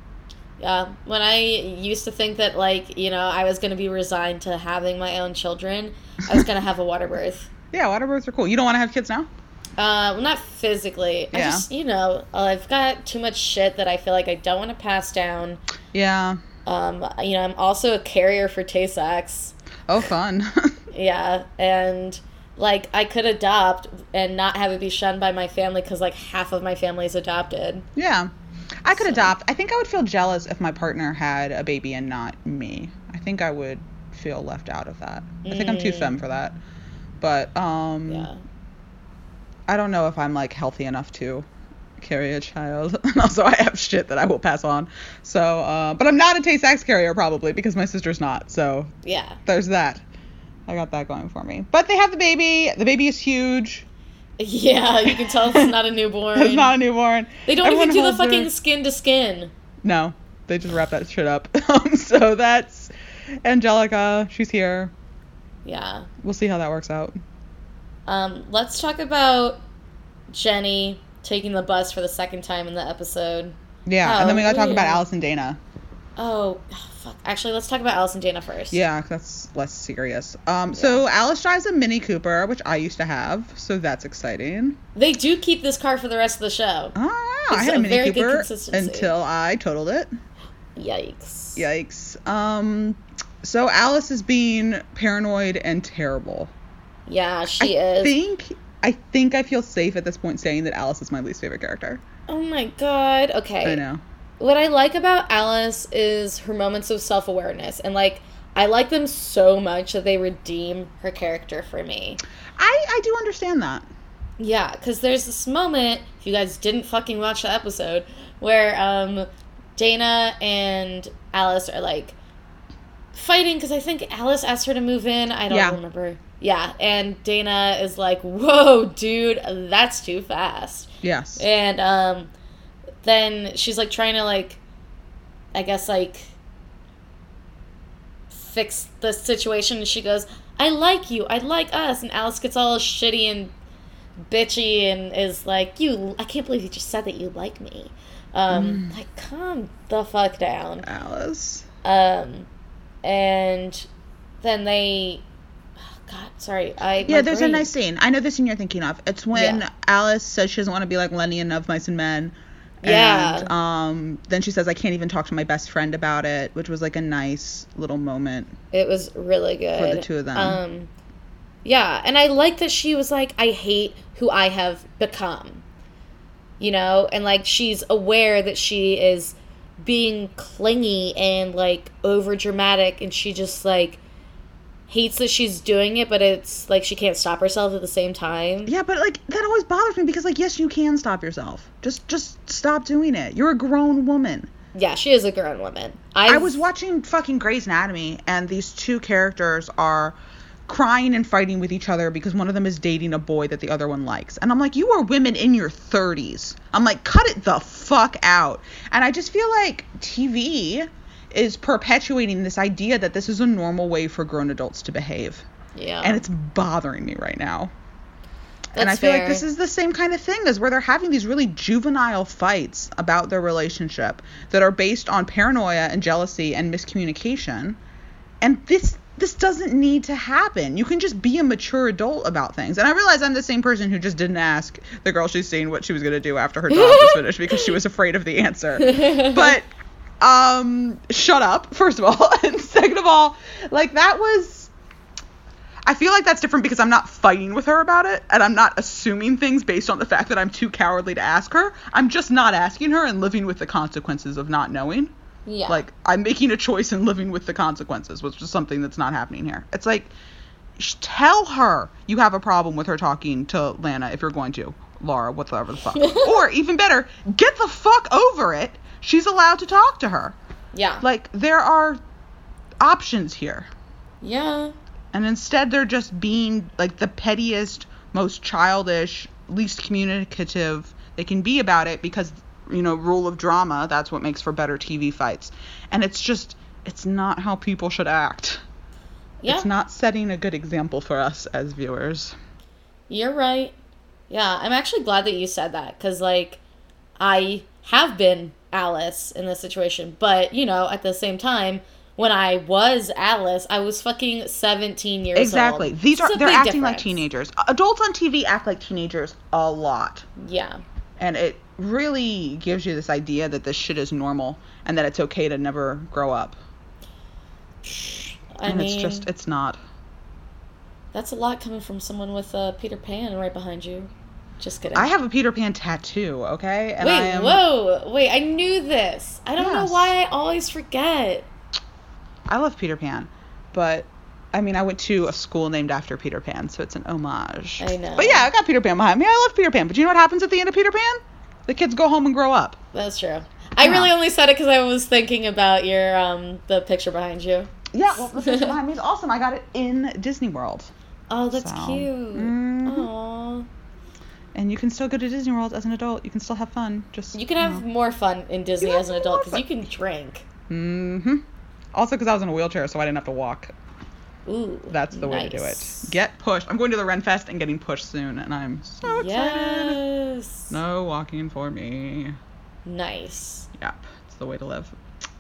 Speaker 1: Yeah, when I used to think that like you know I was gonna be resigned to having my own children, I was gonna have a water birth.
Speaker 2: Yeah, water births are cool. You don't want to have kids now?
Speaker 1: Uh, well, not physically. I
Speaker 2: Yeah.
Speaker 1: just you know I've got too much shit that I feel like I don't want to pass down.
Speaker 2: Yeah.
Speaker 1: Um, you know I'm also a carrier for Tay-Sachs.
Speaker 2: Oh, fun.
Speaker 1: Yeah, and like I could adopt and not have it be shunned by my family because like half of my family is adopted.
Speaker 2: yeah. I could
Speaker 1: So-
Speaker 2: adopt. I think I would feel jealous if my partner had a baby and not me. I think I would feel left out of that. I think I'm too
Speaker 1: Mm.
Speaker 2: femme for that. But um
Speaker 1: Yeah.
Speaker 2: I don't know if I'm like healthy enough to carry a child. and also I have shit that I will pass on. So uh but I'm not a Tay Sachs carrier probably because my sister's not. So
Speaker 1: Yeah.
Speaker 2: there's that. I got that going for me. But they have the baby. The baby is huge.
Speaker 1: Yeah, you can tell it's not a newborn.
Speaker 2: It's not a newborn.
Speaker 1: They don't
Speaker 2: Everyone
Speaker 1: even do the
Speaker 2: holds their-
Speaker 1: fucking skin to skin.
Speaker 2: No, they just wrap that shit up. Um, so that's Angelica. She's here.
Speaker 1: Yeah.
Speaker 2: We'll see how that works out.
Speaker 1: Um, let's talk about Jenny taking the bus for the second time in the episode.
Speaker 2: Yeah,
Speaker 1: Oh,
Speaker 2: and then we gotta talk about. Alice and Dana.
Speaker 1: Oh, fuck. Actually, let's talk about Alice and Dana first.
Speaker 2: Yeah, that's less serious. Um, so Alice drives a Mini Cooper, which I used to have, so that's exciting.
Speaker 1: They do keep this car for the rest of the show.
Speaker 2: Oh, I had
Speaker 1: a
Speaker 2: Mini
Speaker 1: very
Speaker 2: Cooper until I totaled it.
Speaker 1: Yikes.
Speaker 2: Yikes. Um, so Alice is being paranoid and terrible.
Speaker 1: Yeah, she
Speaker 2: I
Speaker 1: is.
Speaker 2: I think I think I feel safe at this point saying that Alice is my least favorite character.
Speaker 1: oh my god. Okay.
Speaker 2: I know.
Speaker 1: What I like about Alice is her moments of self awareness. And, like, I like them so much that they redeem her character for me.
Speaker 2: I I do understand that.
Speaker 1: Yeah, because there's this moment, if you guys didn't fucking watch the episode, where um, Dana and Alice are like fighting because I think Alice asked her to move in. I don't
Speaker 2: Yeah.
Speaker 1: remember. Yeah, and Dana is like, "Whoa, dude, that's too fast."
Speaker 2: Yes.
Speaker 1: And um, then she's like trying to like, I guess like fix the situation. And she goes, "I like you. I like us." And Alice gets all shitty and bitchy and is like, "You, I can't believe you just said that you like me." Um, like, calm the fuck down.
Speaker 2: Alice.
Speaker 1: Um, and then they, oh, God, sorry, I
Speaker 2: Yeah, there's
Speaker 1: brain-
Speaker 2: a nice scene. I know the scene you're thinking of. It's when
Speaker 1: Yeah.
Speaker 2: Alice says she doesn't want to be like Lenny and of Mice and Men.
Speaker 1: Yeah.
Speaker 2: And um, then she says, I can't even talk to my best friend about it, which was like a nice little moment.
Speaker 1: It was really good for
Speaker 2: the two of them.
Speaker 1: Um, yeah, and I like that she was like, "I hate who I have become," you know, and like she's aware that she is being clingy and like over dramatic, and she just like hates that she's doing it, but it's like she can't stop herself at the same time.
Speaker 2: Yeah, but like that always bothers me because like yes, you can stop yourself. Just just stop doing it. You're a grown woman.
Speaker 1: Yeah, she is a grown woman.
Speaker 2: I
Speaker 1: I've-
Speaker 2: was watching fucking Grey's Anatomy, and these two characters are crying and fighting with each other because one of them is dating a boy that the other one likes. And I'm like, you are women in your 30s. I'm like, cut it the fuck out. And I just feel like TV is perpetuating this idea that this is a normal way for grown adults to behave.
Speaker 1: Yeah.
Speaker 2: And it's bothering me right now. That's and I feel like this is the same kind of thing as where they're having these really juvenile fights about their relationship that are based on paranoia and jealousy and miscommunication. And this this doesn't need to happen. You can just be a mature adult about things. And I realize I'm the same person who just didn't ask the girl she's seeing what she was going to do after her job was finished because she was afraid of the answer. But um shut up first of all and second of all like that was I feel like that's different because I'm not fighting with her about it and I'm not assuming things based on the fact that I'm too cowardly to ask her. I'm just not asking her and living with the consequences of not knowing.
Speaker 1: Yeah.
Speaker 2: Like I'm making a choice and living with the consequences, which is something that's not happening here. It's like sh- tell her you have a problem with her talking to Lana if you're going to. Laura, whatever the fuck. or even better, get the fuck over it. She's allowed to talk to her.
Speaker 1: yeah.
Speaker 2: Like there are options here.
Speaker 1: yeah.
Speaker 2: And instead, they're just being like the pettiest, most childish, least communicative they can be about it because, you know, rule of drama, that's what makes for better TV fights. And it's just, it's not how people should act.
Speaker 1: Yeah.
Speaker 2: It's not setting a good example for us as viewers.
Speaker 1: You're right. Yeah, I'm actually glad that you said that because, like, I have been Alice in this situation, but, you know, at the same time, when I was Alice, I was fucking 17 years
Speaker 2: Exactly.
Speaker 1: old. Exactly.
Speaker 2: These
Speaker 1: It's
Speaker 2: are they're acting like teenagers. Adults on TV act like teenagers a lot.
Speaker 1: Yeah.
Speaker 2: And it really gives you this idea that this shit is normal and that it's okay to never grow up.
Speaker 1: I
Speaker 2: and
Speaker 1: mean,
Speaker 2: it's just, it's not.
Speaker 1: that's a lot coming from someone with uh, Peter Pan right behind you. Just kidding.
Speaker 2: I have a Peter Pan tattoo, okay? And
Speaker 1: Wait,
Speaker 2: I am,
Speaker 1: whoa, wait! I knew this. I don't know why I always forget.
Speaker 2: I love Peter Pan, but I mean, I went to a school named after Peter Pan, so it's an homage.
Speaker 1: I know.
Speaker 2: But yeah, I got Peter Pan behind me. I love Peter Pan. But you know what happens at the end of Peter Pan? The kids go home and grow up.
Speaker 1: That's true. I really only said it because I was thinking about your um the picture behind you.
Speaker 2: Yeah, well, the picture behind me is awesome. I got it in Disney World.
Speaker 1: Oh, that's
Speaker 2: So,
Speaker 1: cute.
Speaker 2: mhm.
Speaker 1: Aw.
Speaker 2: And you can still go to Disney World as an adult. You can still have fun. Just
Speaker 1: You can have more fun in Disney as an adult because you can drink.
Speaker 2: Mm-hmm. Also, because I was in a wheelchair, so I didn't have to walk.
Speaker 1: Ooh,
Speaker 2: That's the way to do it. Get pushed. I'm going to the Ren Fest and getting pushed soon, and I'm so excited.
Speaker 1: Yes.
Speaker 2: No walking for me.
Speaker 1: Nice.
Speaker 2: Yep, it's the way to live.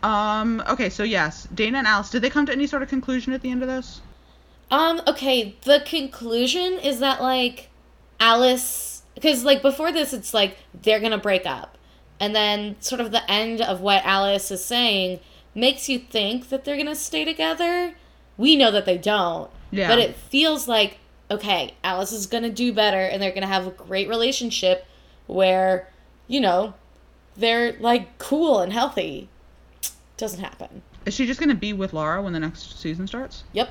Speaker 2: Um. Okay, so yes, Dana and Alice. Did they come to any sort of conclusion at the end of this?
Speaker 1: Um, okay, the conclusion is that like Alice because like before this it's like they're to break up. And then sort of the end of what Alice is saying makes you think that they're to stay together. We know that they don't.
Speaker 2: Yeah.
Speaker 1: But it feels like okay, Alice is going to do better and they're going to have a great relationship where, you know, they're like cool and healthy. Doesn't happen.
Speaker 2: Is she just gonna be with Laura when the next season starts?
Speaker 1: Yep.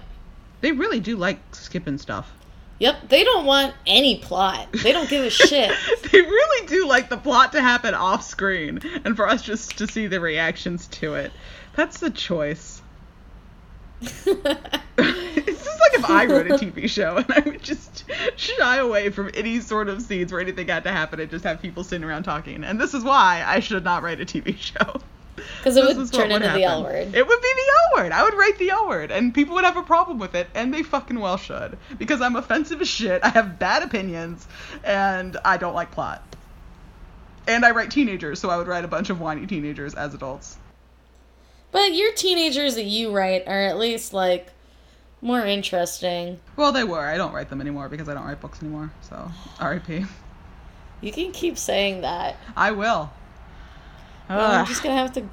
Speaker 2: They really do like skipping stuff.
Speaker 1: Yep, they don't want any plot. They don't give a shit.
Speaker 2: they really do like the plot to happen off screen, and for us just to see the reactions to it. That's the choice. it's just like if I wrote a TV show and I would just shy away from any sort of scenes where anything had to happen and just have people sitting around talking. And this is why I should not write a TV show.
Speaker 1: Because it would turn
Speaker 2: would
Speaker 1: into the L word.
Speaker 2: It would be the L word. I would write the L word, and people would have a problem with it, and they fucking well should. Because I'm offensive as shit, I have bad opinions, and I don't like plot. And I write teenagers, so I would write a bunch of whiny teenagers as adults.
Speaker 1: But your teenagers that you write are at least like more interesting.
Speaker 2: Well, they were. I don't write them anymore because I don't write books anymore, so R.I.P.
Speaker 1: You can keep saying that.
Speaker 2: I will.
Speaker 1: Well, I'm just gonna have to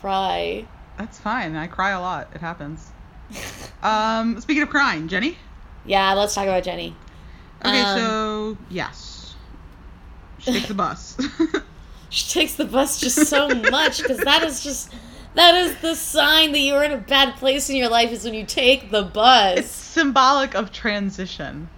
Speaker 1: cry.
Speaker 2: that's fine. I cry a lot. It happens. Um, speaking of crying, Jenny?
Speaker 1: Yeah, let's talk about Jenny.
Speaker 2: Okay,
Speaker 1: Um,
Speaker 2: so, yes. She takes the bus.
Speaker 1: She takes the bus just so much because that is just that is the sign that you're in a bad place in your life is when you take the bus.
Speaker 2: It's symbolic of transition.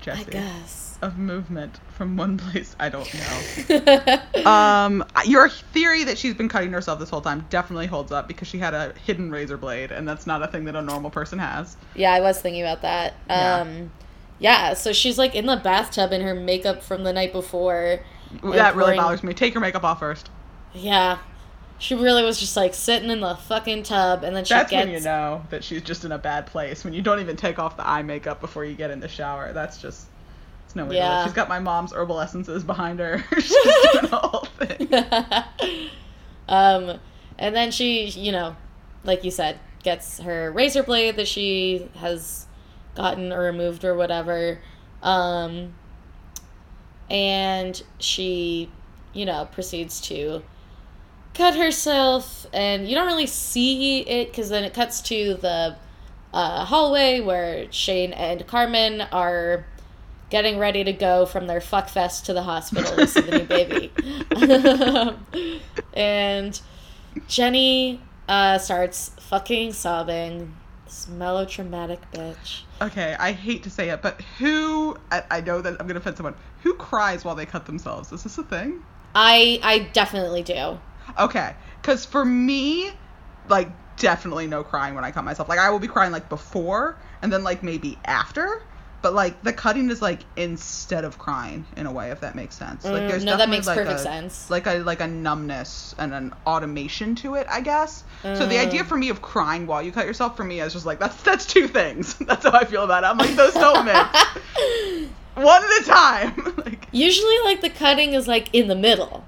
Speaker 2: Jesse.
Speaker 1: I guess.
Speaker 2: of movement from one place. I don't know. um, your theory that she's been cutting herself this whole time definitely holds up because she had a hidden razor blade, and that's not a thing that a normal person has.
Speaker 1: Yeah, I was thinking about that.
Speaker 2: Yeah.
Speaker 1: Um, yeah, so she's like in the bathtub in her makeup from the night before.
Speaker 2: that really bothers me. Take your makeup off first.
Speaker 1: Yeah. She really was just like sitting in the fucking tub and then she
Speaker 2: That's
Speaker 1: gets
Speaker 2: when you know that she's just in a bad place. When you don't even take off the eye makeup before you get in the shower. That's just. It's no way to
Speaker 1: Yeah.
Speaker 2: live. She's got my mom's herbal essences behind her. she's doing the whole thing.
Speaker 1: um and then she, you know, like you said, gets her razor blade that she has gotten or removed or whatever. Um and she, you know, proceeds to cut herself and you don't really see it because then it cuts to the uh, hallway where shane and carmen are getting ready to go from their fuck fest to the hospital to see the new baby and jenny uh, starts fucking sobbing this melodramatic bitch
Speaker 2: Okay, I hate to say it, but who I, I know that I'm gonna offend someone. Who cries while they cut themselves? Is this a thing?
Speaker 1: i i definitely do
Speaker 2: Okay, because for me, like definitely no crying when I cut myself. Like I will be crying like before and then like maybe after. But like the cutting is like instead of crying in a way, if that makes sense. Like
Speaker 1: Mm,
Speaker 2: there's
Speaker 1: no, that makes
Speaker 2: like,
Speaker 1: perfect
Speaker 2: a-
Speaker 1: sense.
Speaker 2: Like a like a numbness and an automation to it, I guess. So the
Speaker 1: Mm.
Speaker 2: idea for me of crying while you cut yourself for me is just like that's that's two things. that's how I feel about it. I'm like those don't mix. One at a time. like
Speaker 1: usually like the cutting is like in the middle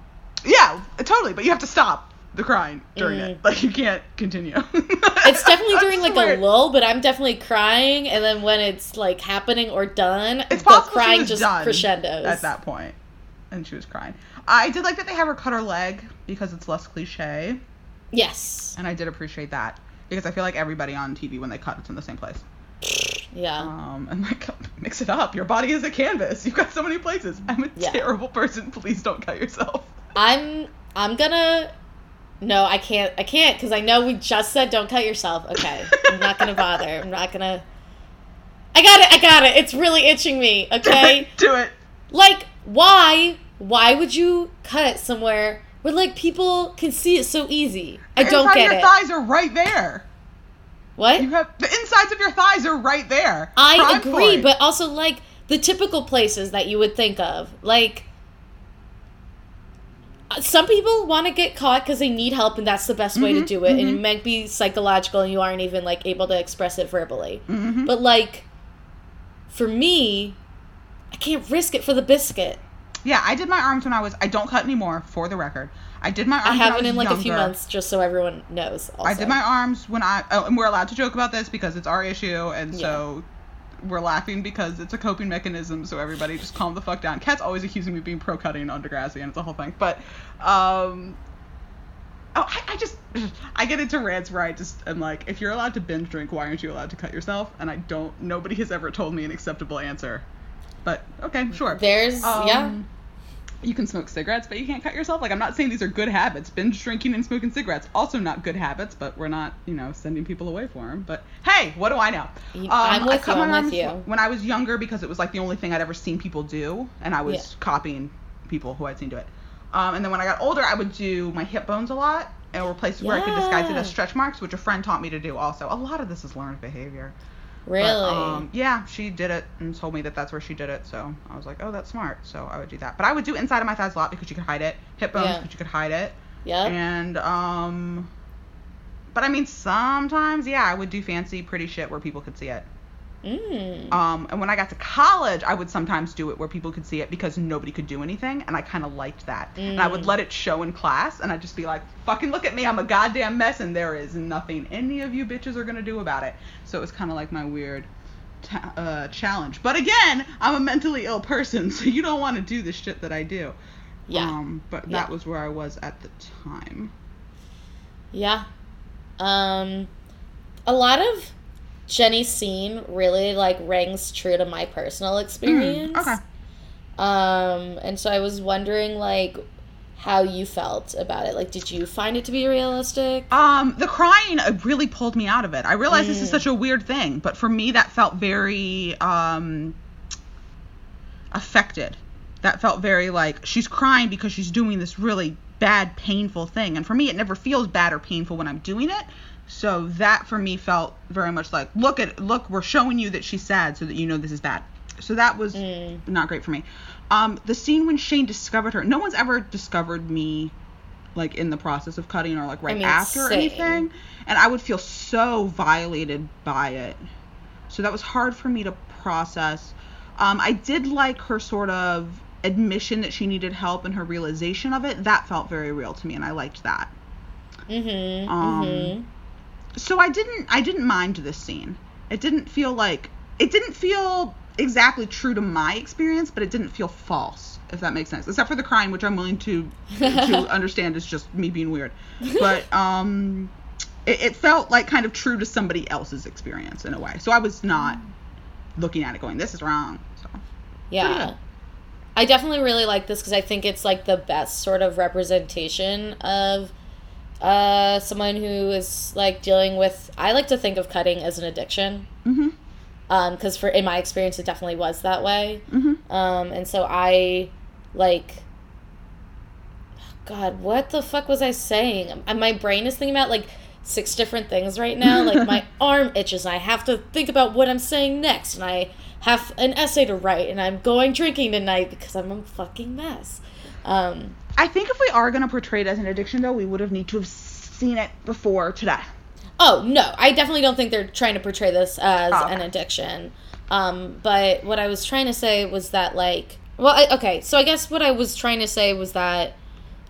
Speaker 2: yeah, totally. But you have to stop the crying during it.
Speaker 1: Mm.
Speaker 2: Like you can't continue.
Speaker 1: It's definitely during like
Speaker 2: swear.
Speaker 1: a lull, but I'm definitely crying, and then when it's like happening or done,
Speaker 2: It's
Speaker 1: the
Speaker 2: possible
Speaker 1: crying just
Speaker 2: done
Speaker 1: crescendos.
Speaker 2: at that point, and she was crying. I did like that they have her cut her leg because it's less cliche,
Speaker 1: Yes.
Speaker 2: and I did appreciate that because I feel like everybody on TV when they cut it's in the same place.
Speaker 1: Yeah.
Speaker 2: Um, and like mix it up. Your body is a canvas. You've got so many places. I'm a
Speaker 1: Yeah.
Speaker 2: terrible person. Please don't cut yourself.
Speaker 1: I'm I'm gonna No, I can't I can't because I know we just said don't cut yourself. Okay. I'm not gonna bother. I'm not gonna I got it, I got it. It's really itching me, okay?
Speaker 2: Do it.
Speaker 1: like, why why would you cut somewhere where like people can see it so easy? I don't get
Speaker 2: of your
Speaker 1: it.
Speaker 2: thighs are right there.
Speaker 1: what?
Speaker 2: You have the insides of your thighs are right there.
Speaker 1: I
Speaker 2: Prime
Speaker 1: agree,
Speaker 2: point.
Speaker 1: but also like the typical places that you would think of. Like some people want to get caught because they need help and that's the best way to
Speaker 2: Mhm,
Speaker 1: do it and it might be psychological and you aren't even like able to express it verbally
Speaker 2: Mhm.
Speaker 1: but like for me i can't risk it for the biscuit
Speaker 2: yeah, I did my arms when I was. I don't cut anymore, for the record. I did my arms.
Speaker 1: i haven't
Speaker 2: was
Speaker 1: in like a few months just so everyone knows also.
Speaker 2: I did my arms when I. Oh, and we're allowed to joke about this because it's our issue, and so we're laughing because it's a coping mechanism. So everybody just calm the fuck down. Cat's always accusing me of being pro cutting on Degrassi, and it's a whole thing. But, um. Oh, I, I just I get into rants where I just am like, if you're allowed to binge drink, why aren't you allowed to cut yourself? And I don't. Nobody has ever told me an acceptable answer. But okay, sure.
Speaker 1: there's yeah
Speaker 2: Um, You can smoke cigarettes, but you can't cut yourself. Like I'm not saying these are good habits. Binge drinking and smoking cigarettes also not good habits, but we're not, you know, sending people away for them. But hey, what do I know? Um,
Speaker 1: I'm with you, I'm with you.
Speaker 2: When I was younger, because it was like the only thing I'd ever seen people do, and I was
Speaker 1: Yeah.
Speaker 2: copying people who I'd seen do it. Um, and then when I got older, I would do my hip bones a lot, and were places where I could disguise it as stretch marks, which a friend taught me to do. Also, a lot of this is learned behavior.
Speaker 1: Really
Speaker 2: But, um, yeah, she did it and told me that that's where she did it. So I was like, oh, that's smart. So I would do that. But I would do inside of my thighs a lot because you could hide it. Hip bones
Speaker 1: Yeah.
Speaker 2: because you could hide it.
Speaker 1: Yeah.
Speaker 2: And um, but I mean, sometimes yeah, I would do fancy, pretty shit where people could see it.
Speaker 1: Mm.
Speaker 2: Um, and when I got to college, I would sometimes do it where people could see it because nobody could do anything, and I kind of liked that. And I would
Speaker 1: Mm.
Speaker 2: let it show in class, and I'd just be like, "Fucking look at me, I'm a goddamn mess, and there is nothing any of you bitches are gonna do about it." So it was kind of like my weird ta- uh, challenge. But again, I'm a mentally ill person, so you don't want to do the shit that I do.
Speaker 1: yeah
Speaker 2: Um, but
Speaker 1: Yeah.
Speaker 2: that was where I was at the time.
Speaker 1: Yeah. Um a lot of Jenny's scene really like rings true to my personal experience.
Speaker 2: Mm, okay.
Speaker 1: Um and so I was wondering like how you felt about it. Like did you find it to be realistic?
Speaker 2: Um, the crying uh, really pulled me out of it. I realize this is
Speaker 1: Mm.
Speaker 2: such a weird thing, but for me that felt very um affected. That felt very like she's crying because she's doing this really bad, painful thing. And for me, it never feels bad or painful when I'm doing it. So that for me felt very much like, look at, look, we're showing you that she's sad so that you know this is bad. So that was
Speaker 1: Mm.
Speaker 2: not great for me. Um, the scene when Shane discovered her, no one's ever discovered me like in the process of cutting or like right
Speaker 1: mean,
Speaker 2: after or anything. And I would feel so violated by it. So that was hard for me to process. Um, I did like her sort of admission that she needed help and her realization of it. That felt very real to me, and I liked that.
Speaker 1: Mm-hmm.
Speaker 2: Um,
Speaker 1: mm-hmm.
Speaker 2: So I didn't I didn't mind this scene. It didn't feel like it didn't feel exactly true to my experience, but it didn't feel false, if that makes sense. Except for the crying, which I'm willing to to understand is just me being weird. But um it, it felt like kind of true to somebody else's experience in a way. So I was not looking at it going, This is wrong. So
Speaker 1: Yeah. I definitely really like this because I think it's like the best sort of representation of uh, someone who is like dealing with. I like to think of cutting as an addiction because for in my experience it definitely was that way.
Speaker 2: hmm
Speaker 1: Um, and so I like. God, what the fuck was I saying? And my brain is thinking about like six different things right now. Like my arm itches, and I have to think about what I'm saying next, and I have an essay to write, and I'm going drinking tonight because I'm a fucking mess. Um,
Speaker 2: I think if we are gonna portray it as an addiction though, we would have need to have seen it before today.
Speaker 1: Oh no, I definitely don't think they're trying to portray this as
Speaker 2: Oh,
Speaker 1: an addiction. Um, but what I was trying to say was that like, well, I, okay, so I guess what I was trying to say was that,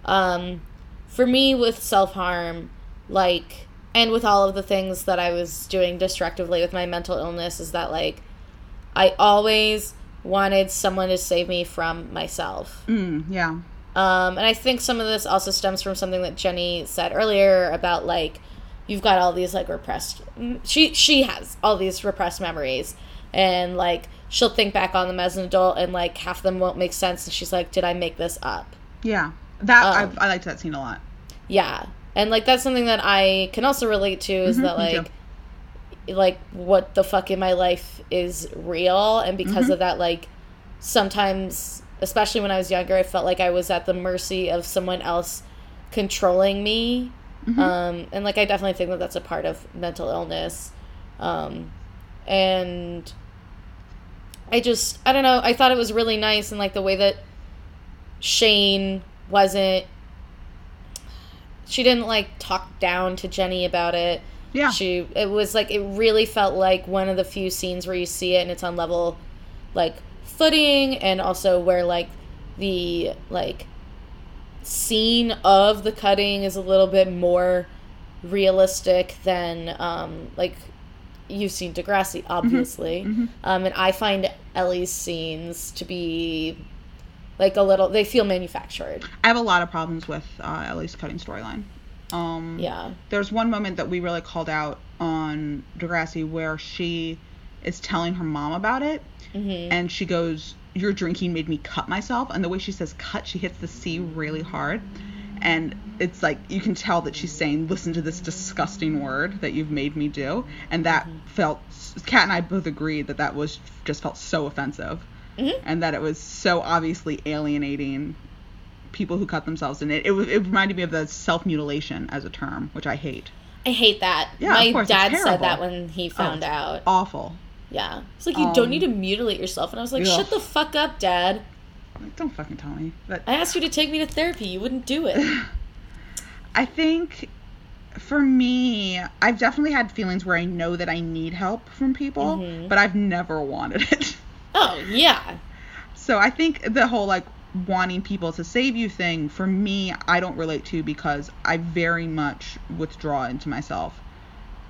Speaker 1: um, for me with self harm, like, and with all of the things that I was doing destructively with my mental illness, is that like, I always wanted someone to save me from myself.
Speaker 2: Mm, yeah.
Speaker 1: Um, and I think some of this also stems from something that Jenny said earlier about like you've got all these like repressed. She she has all these repressed memories, and like she'll think back on them as an adult, and like half of them won't make sense. And she's like, "Did I make this up?"
Speaker 2: Yeah. That
Speaker 1: Um,
Speaker 2: I, I liked that scene a lot.
Speaker 1: Yeah, and like that's something that I can also relate to is
Speaker 2: Mhm,
Speaker 1: that like like what the fuck in my life is real, and because
Speaker 2: Mhm.
Speaker 1: of that, like sometimes, especially when I was younger, I felt like I was at the mercy of someone else controlling me.
Speaker 2: Mhm.
Speaker 1: Um, and like I definitely think that that's a part of mental illness. Um, and I just I don't know. I thought it was really nice and like the way that Shane wasn't. She didn't like talk down to Jenny about it.
Speaker 2: yeah.
Speaker 1: She it was like it really felt like one of the few scenes where you see it and it's on level like footing and also where like the like scene of the cutting is a little bit more realistic than um like you've seen Degrassi obviously.
Speaker 2: mhm.
Speaker 1: Um and I find Ellie's scenes to be like a little they feel manufactured.
Speaker 2: I have a lot of problems with uh, Ellie's cutting storyline. Um,
Speaker 1: Yeah.
Speaker 2: There's one moment that we really called out on Degrassi where she is telling her mom about it,
Speaker 1: Mhm.
Speaker 2: and she goes, "Your drinking made me cut myself." And the way she says "cut," she hits the C really hard, and it's like you can tell that she's saying, "Listen to this disgusting word that you've made me do," and that felt. Kat and I both agreed that that was just felt so offensive,
Speaker 1: Mhm.
Speaker 2: and that it was so obviously alienating people who cut themselves and it it, it reminded me of the self mutilation as a term which i hate
Speaker 1: I hate that.
Speaker 2: Yeah,
Speaker 1: My
Speaker 2: of course,
Speaker 1: dad said that when he found
Speaker 2: it's
Speaker 1: out.
Speaker 2: awful
Speaker 1: Yeah. It's like, you don't
Speaker 2: Um,
Speaker 1: need to mutilate yourself. And I was like,
Speaker 2: ugh.
Speaker 1: shut the fuck up, dad.
Speaker 2: Like, don't fucking tell me but
Speaker 1: I asked you to take me to therapy. You wouldn't do it.
Speaker 2: i think for me i've definitely had feelings where i know that i need help from people
Speaker 1: Mhm.
Speaker 2: but i've never wanted it
Speaker 1: oh, yeah.
Speaker 2: so i think the whole like wanting people to save you thing for me i don't relate to because i very much withdraw into myself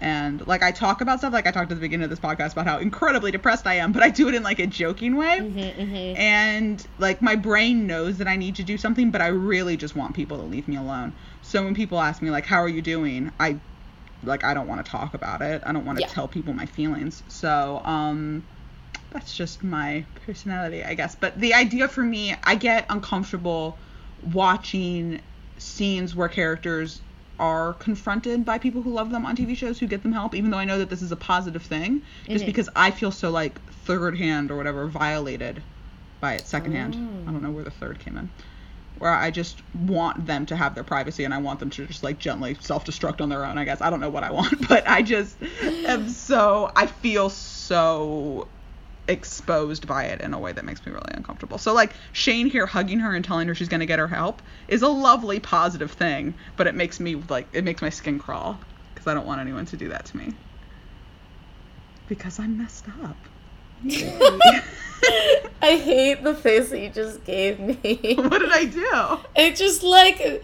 Speaker 2: and like i talk about stuff like i talked at the beginning of this podcast about how incredibly depressed i am but i do it in like a joking way.
Speaker 1: Hmm hmm
Speaker 2: and like my brain knows that i need to do something but i really just want people to leave me alone. So when people ask me like how are you doing? I like i don't want to talk about it. I don't want to
Speaker 1: Yeah.
Speaker 2: tell people my feelings. So um that's just my personality i guess. But the idea for me i get uncomfortable watching scenes where characters are confronted by people who love them on tv shows who get them help even though i know that this is a positive thing just because i feel so like third hand or whatever violated by it secondhand.
Speaker 1: Oh.
Speaker 2: I don't know where the third came in. Where I just want them to have their privacy and I want them to just like gently self destruct on their own, I guess. I don't know what I want, but I just am so, I feel so exposed by it in a way that makes me really uncomfortable. So like Shane here hugging her and telling her she's going to get her help is a lovely positive thing, but it makes me like it makes my skin crawl cuz I don't want anyone to do that to me. Because I'm messed up.
Speaker 1: I hate the face that you just gave me.
Speaker 2: what did I do?
Speaker 1: It just like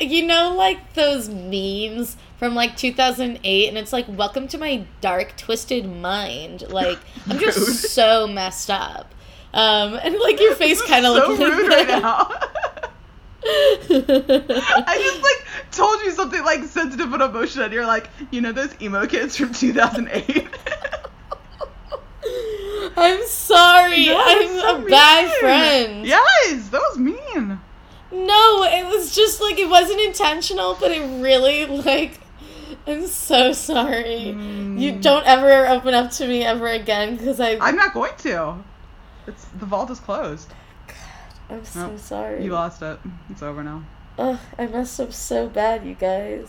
Speaker 1: you know like those memes from like 2008 and it's like welcome to my dark twisted mind like i'm just
Speaker 2: Rude.
Speaker 1: so messed up um and like your face kind of
Speaker 2: so
Speaker 1: looks like
Speaker 2: rude right now. I just like told you something like sensitive and emotional and you're like, you know those emo kids from 2008?
Speaker 1: i'm sorry i'm
Speaker 2: so
Speaker 1: a bad friend
Speaker 2: Yes, that was mean.
Speaker 1: No it was just like it wasn't intentional but it really like i'm so sorry you
Speaker 2: Mm.
Speaker 1: don't ever open up to me ever again because i
Speaker 2: I'm not going to. It's the vault is closed.
Speaker 1: God, I'm so
Speaker 2: Nope.
Speaker 1: sorry
Speaker 2: You lost it. It's over now.
Speaker 1: Ugh, I messed up so bad, you guys.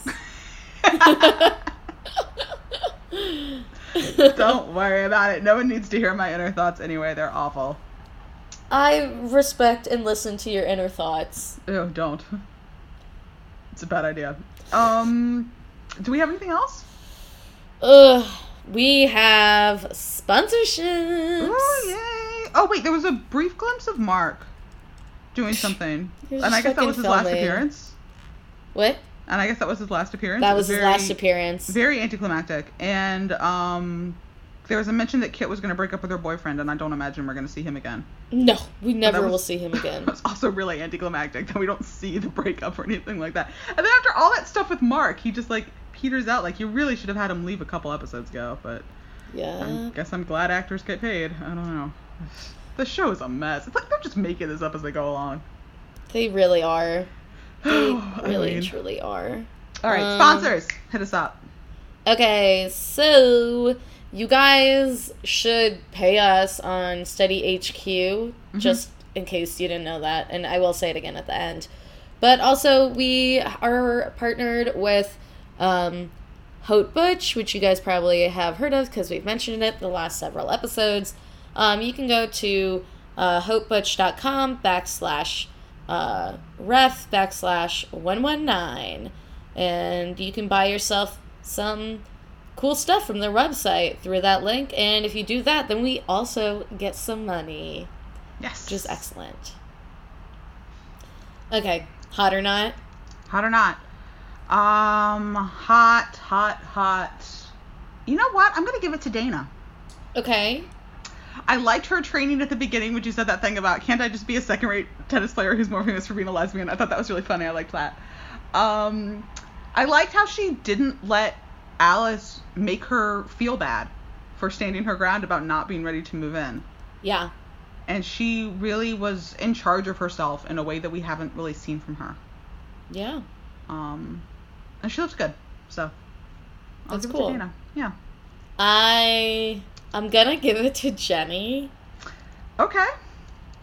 Speaker 2: Don't worry about it. No one needs to hear my inner thoughts anyway. They're awful.
Speaker 1: I respect and listen to your inner thoughts.
Speaker 2: Oh, don't. It's a bad idea. Um, do we have anything else?
Speaker 1: Ugh, we have sponsorships.
Speaker 2: Oh yay! Oh wait, there was a brief glimpse of Mark doing something, and I guess that was his last appearance.
Speaker 1: What?
Speaker 2: And I guess that was his last appearance.
Speaker 1: That
Speaker 2: It
Speaker 1: was his
Speaker 2: very-
Speaker 1: last appearance.
Speaker 2: Very anticlimactic, and um, there was a mention that Kit was going to break up with her boyfriend, and I don't imagine we're going to see him again.
Speaker 1: No, we never
Speaker 2: was-
Speaker 1: will see him again.
Speaker 2: It's also really anticlimactic that we don't see the breakup or anything like that. And then after all that stuff with Mark, he just like peters out. Like you really should have had him leave a couple episodes ago, but
Speaker 1: yeah, I
Speaker 2: guess I'm glad actors get paid. I don't know. The show is a mess. It's like they're just making this up as they go along.
Speaker 1: They really are. They really,
Speaker 2: mean.
Speaker 1: truly are.
Speaker 2: All right,
Speaker 1: Um,
Speaker 2: sponsors, hit us up.
Speaker 1: Okay, so you guys should pay us on Steady HQ,
Speaker 2: Mm-hmm.
Speaker 1: just in case you didn't know that, and I will say it again at the end. But also, we are partnered with um, Haute Butch, which you guys probably have heard of because we've mentioned it the last several episodes. Um, you can go to uh, hautebutch.com backslash uh, ref backslash 119 and you can buy yourself some cool stuff from their website through that link. And if you do that, then we also get some money,
Speaker 2: Yes.
Speaker 1: which is excellent. Okay, hot or not?
Speaker 2: Hot or not? Um, hot, hot, hot. You know what? I'm gonna give it to Dana.
Speaker 1: Okay.
Speaker 2: I liked her training at the beginning when she said that thing about can't I just be a second-rate tennis player who's more famous for being a lesbian. I thought that was really funny. I liked that. Um, I liked how she didn't let Alice make her feel bad for standing her ground about not being ready to move in.
Speaker 1: Yeah.
Speaker 2: And she really was in charge of herself in a way that we haven't really seen from her.
Speaker 1: Yeah.
Speaker 2: Um, and she looks good. So I'll
Speaker 1: That's
Speaker 2: give it
Speaker 1: cool.
Speaker 2: to Dana. Yeah.
Speaker 1: I I'm gonna give it to Jenny.
Speaker 2: Okay.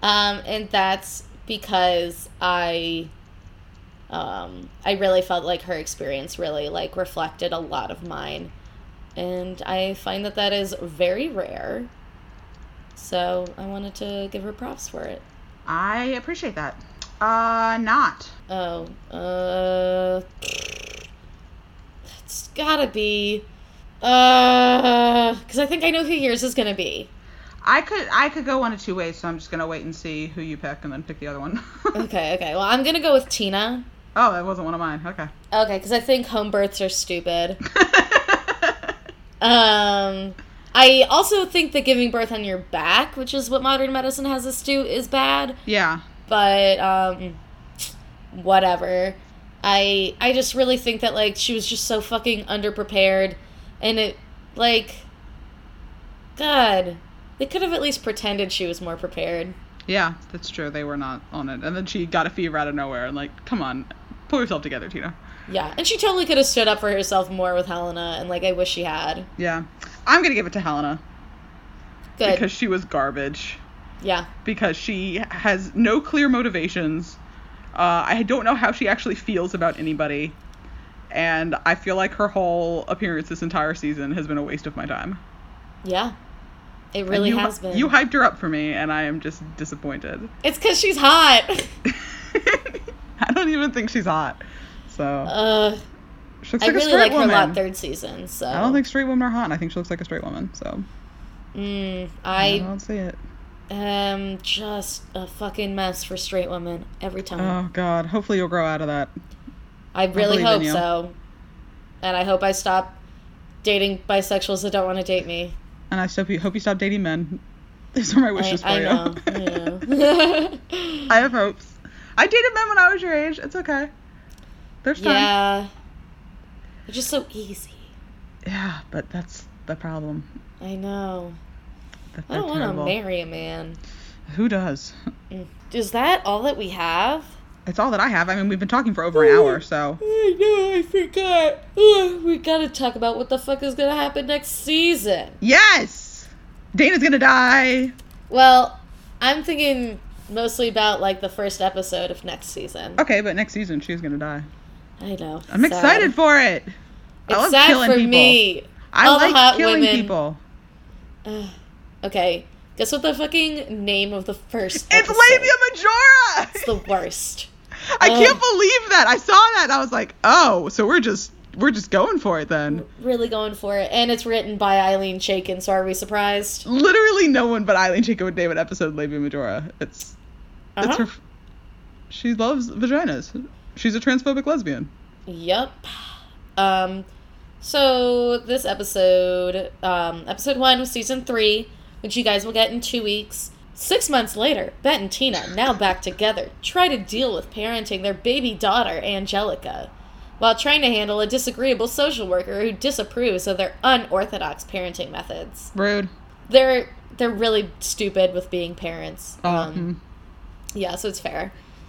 Speaker 1: Um, and that's because I um I really felt like her experience really like reflected a lot of mine. And I find that that is very rare. So I wanted to give her props for it.
Speaker 2: I appreciate that. Uh, not.
Speaker 1: Oh, uh, it's gotta be, uh, because I think I know who yours is gonna be.
Speaker 2: I could I could go one of two ways, so I'm just gonna wait and see who you pick and then pick the other one.
Speaker 1: Okay, okay. Well, I'm gonna go with Tina.
Speaker 2: oh, that wasn't one of mine. Okay.
Speaker 1: Okay, because I think home births are stupid. Um, I also think that giving birth on your back, which is what modern medicine has us do, is bad.
Speaker 2: yeah.
Speaker 1: But um, whatever. I I just really think that like she was just so fucking underprepared, and it like, God, they could have at least pretended she was more prepared.
Speaker 2: Yeah, that's true. They were not on it, and then she got a fever out of nowhere, and like, come on, pull yourself together, Tina.
Speaker 1: Yeah, and she totally could have stood up for herself more with Helena, and like I wish she had.
Speaker 2: Yeah. I'm gonna give it to Helena
Speaker 1: Good.
Speaker 2: because she was garbage.
Speaker 1: Yeah.
Speaker 2: because she has no clear motivations. Uh, I don't know how she actually feels about anybody. And I feel like her whole appearance this entire season has been a waste of my time.
Speaker 1: Yeah. It really
Speaker 2: you,
Speaker 1: has been.
Speaker 2: You hyped her up for me, and I am just disappointed.
Speaker 1: it's because she's hot.
Speaker 2: I don't even think she's hot. So
Speaker 1: uh,
Speaker 2: she looks
Speaker 1: I
Speaker 2: like a
Speaker 1: really
Speaker 2: straight
Speaker 1: like her
Speaker 2: woman.
Speaker 1: lot third season. So
Speaker 2: I don't think straight women are hot. and I think she looks like a straight woman. So
Speaker 1: Mm,
Speaker 2: I
Speaker 1: I
Speaker 2: don't see it.
Speaker 1: am just a fucking mess for straight women every time.
Speaker 2: Oh God. Hopefully you'll grow out of that.
Speaker 1: I really
Speaker 2: in
Speaker 1: hope so. And I hope I stop dating bisexuals that don't want to date me.
Speaker 2: And I hope you hope you stop dating men. These are my wishes
Speaker 1: I, I
Speaker 2: for
Speaker 1: know.
Speaker 2: you.
Speaker 1: I know.
Speaker 2: I have hopes. I dated men when I was your age. It's okay. There's time.
Speaker 1: yeah. They're just so easy.
Speaker 2: Yeah, but that's the problem.
Speaker 1: I know. I don't want to marry a man.
Speaker 2: Who does?
Speaker 1: Mm. Is that all that we have?
Speaker 2: It's all that I have. I mean, we've been talking for over an hour, so
Speaker 1: I know, I forgot. Ugh, we gotta talk about what the fuck is gonna happen next season.
Speaker 2: yes, Dana's gonna die.
Speaker 1: Well, I'm thinking mostly about like the first episode of next season.
Speaker 2: Okay, but next season she's gonna die.
Speaker 1: I know.
Speaker 2: I'm
Speaker 1: sad.
Speaker 2: excited for it. I
Speaker 1: It's
Speaker 2: love killing
Speaker 1: for
Speaker 2: people.
Speaker 1: me.
Speaker 2: I
Speaker 1: All the
Speaker 2: like
Speaker 1: hot
Speaker 2: killing
Speaker 1: women.
Speaker 2: people.
Speaker 1: Ugh. okay, guess what the fucking name of the first
Speaker 2: It's
Speaker 1: episode?
Speaker 2: Labia Majora.
Speaker 1: It's the worst.
Speaker 2: I can't believe that. I saw that. And I was like, oh, so we're just we're just going for it then.
Speaker 1: Really going for it. And it's written by Ilene Chaiken, so are we surprised?
Speaker 2: Literally, no one but Ilene Chaiken would name an episode Labia Majora. It's it's
Speaker 1: Uh-huh.
Speaker 2: her. She loves vaginas. She's a transphobic lesbian.
Speaker 1: Yep. Um, so this episode, um, episode one of season three, which you guys will get in two weeks. Six months later, Bette and Tina, now back together, try to deal with parenting their baby daughter, Angelica, while trying to handle a disagreeable social worker who disapproves of their unorthodox parenting methods.
Speaker 2: Rude.
Speaker 1: They're they're really stupid with being parents.
Speaker 2: Oh,
Speaker 1: Um, yeah, so it's fair.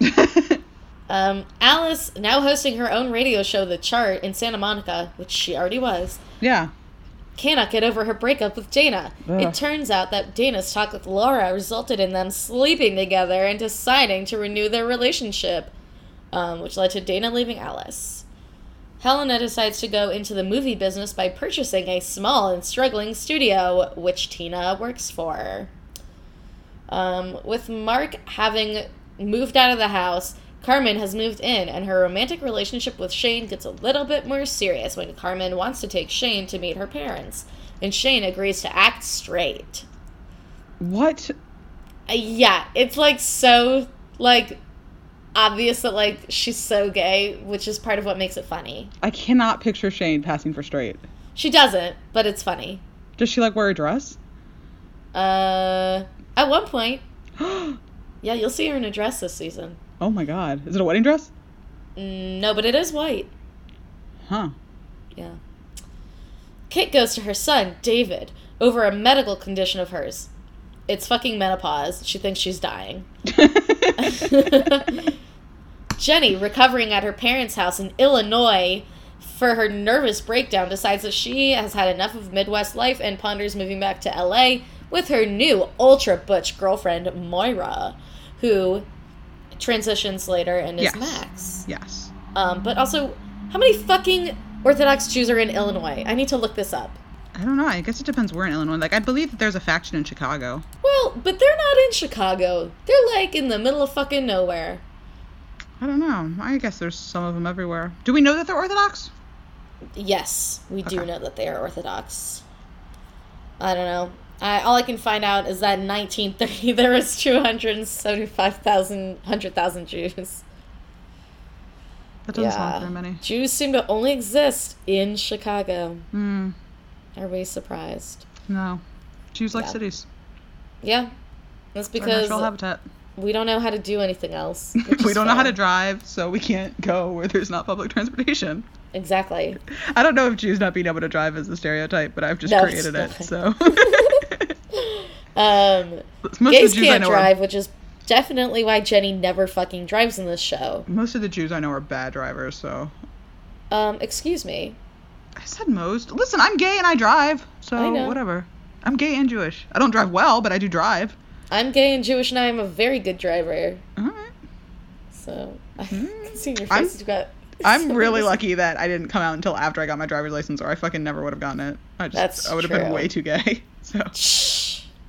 Speaker 1: Um, Alice, now hosting her own radio show, The Chart, in Santa Monica, which she already was,
Speaker 2: yeah.
Speaker 1: cannot get over her breakup with Dana.
Speaker 2: Ugh.
Speaker 1: It turns out that Dana's talk with Lara resulted in them sleeping together and deciding to renew their relationship, um, which led to Dana leaving Alice. Helena decides to go into the movie business by purchasing a small and struggling studio, which Tina works for. Um, with Mark having moved out of the house, Carmen has moved in, and her romantic relationship with Shane gets a little bit more serious when Carmen wants to take Shane to meet her parents, and Shane agrees to act straight.
Speaker 2: What?
Speaker 1: Uh, yeah, it's like so like obvious that like she's so gay, which is part of what makes it funny.
Speaker 2: I cannot picture Shane passing for straight.
Speaker 1: She doesn't, but it's funny.
Speaker 2: Does she like wear a dress?
Speaker 1: Uh, at one point, yeah, you'll see her in a dress this season.
Speaker 2: Oh my god. Is it a wedding dress?
Speaker 1: Mm, No, but it is white.
Speaker 2: Huh.
Speaker 1: Yeah. Kit goes to her son, David, over a medical condition of hers. It's fucking menopause. She thinks she's dying. Jenny, recovering at her parents' house in Illinois for her nervous breakdown, decides that she has had enough of Midwest life and ponders moving back to LA with her new ultra butch girlfriend, Moira, who transitions later and is
Speaker 2: Yes.
Speaker 1: Max.
Speaker 2: yes.
Speaker 1: Um, but also, how many fucking Orthodox Jews are in Illinois? I need to look this up.
Speaker 2: I don't know. I guess it depends where in Illinois. Like, I believe that there's a faction in Chicago.
Speaker 1: Well, but they're not in Chicago. They're like in the middle of fucking nowhere.
Speaker 2: I don't know. I guess there's some of them everywhere. Do we know that they're Orthodox?
Speaker 1: Yes, we do know that they are Orthodox. I don't know. I, all I can find out is that in 1930 there was 275,000, 100,000 Jews.
Speaker 2: That doesn't
Speaker 1: yeah.
Speaker 2: sound very many.
Speaker 1: Jews seem to only exist in Chicago.
Speaker 2: Hmm.
Speaker 1: Are we surprised?
Speaker 2: No. Jews like
Speaker 1: Yeah.
Speaker 2: cities.
Speaker 1: Yeah. That's because we don't know how to do anything else.
Speaker 2: we don't know how to drive, so we can't go where there's not public transportation.
Speaker 1: Exactly.
Speaker 2: I don't know if Jews not being able to drive is a stereotype, but I've just
Speaker 1: No,
Speaker 2: created it. So
Speaker 1: Um,
Speaker 2: most
Speaker 1: gays
Speaker 2: of the Jews
Speaker 1: can't
Speaker 2: know
Speaker 1: drive,
Speaker 2: are
Speaker 1: which is definitely why Jenny never fucking drives in this show.
Speaker 2: most of the Jews I know are bad drivers. So
Speaker 1: Um, excuse me.
Speaker 2: I said most. Listen, I'm gay and I drive, so
Speaker 1: I
Speaker 2: whatever. I'm gay and Jewish. I don't drive well, but I do drive.
Speaker 1: I'm gay and Jewish, and I'm a very good driver.
Speaker 2: All right.
Speaker 1: So I can see in your
Speaker 2: Mm-hmm. I'm-
Speaker 1: face. You've got.
Speaker 2: I'm really lucky that I didn't come out until after I got my driver's license, or I fucking never would have gotten it. I just,
Speaker 1: That's
Speaker 2: I would have been way too gay. So
Speaker 1: Shh.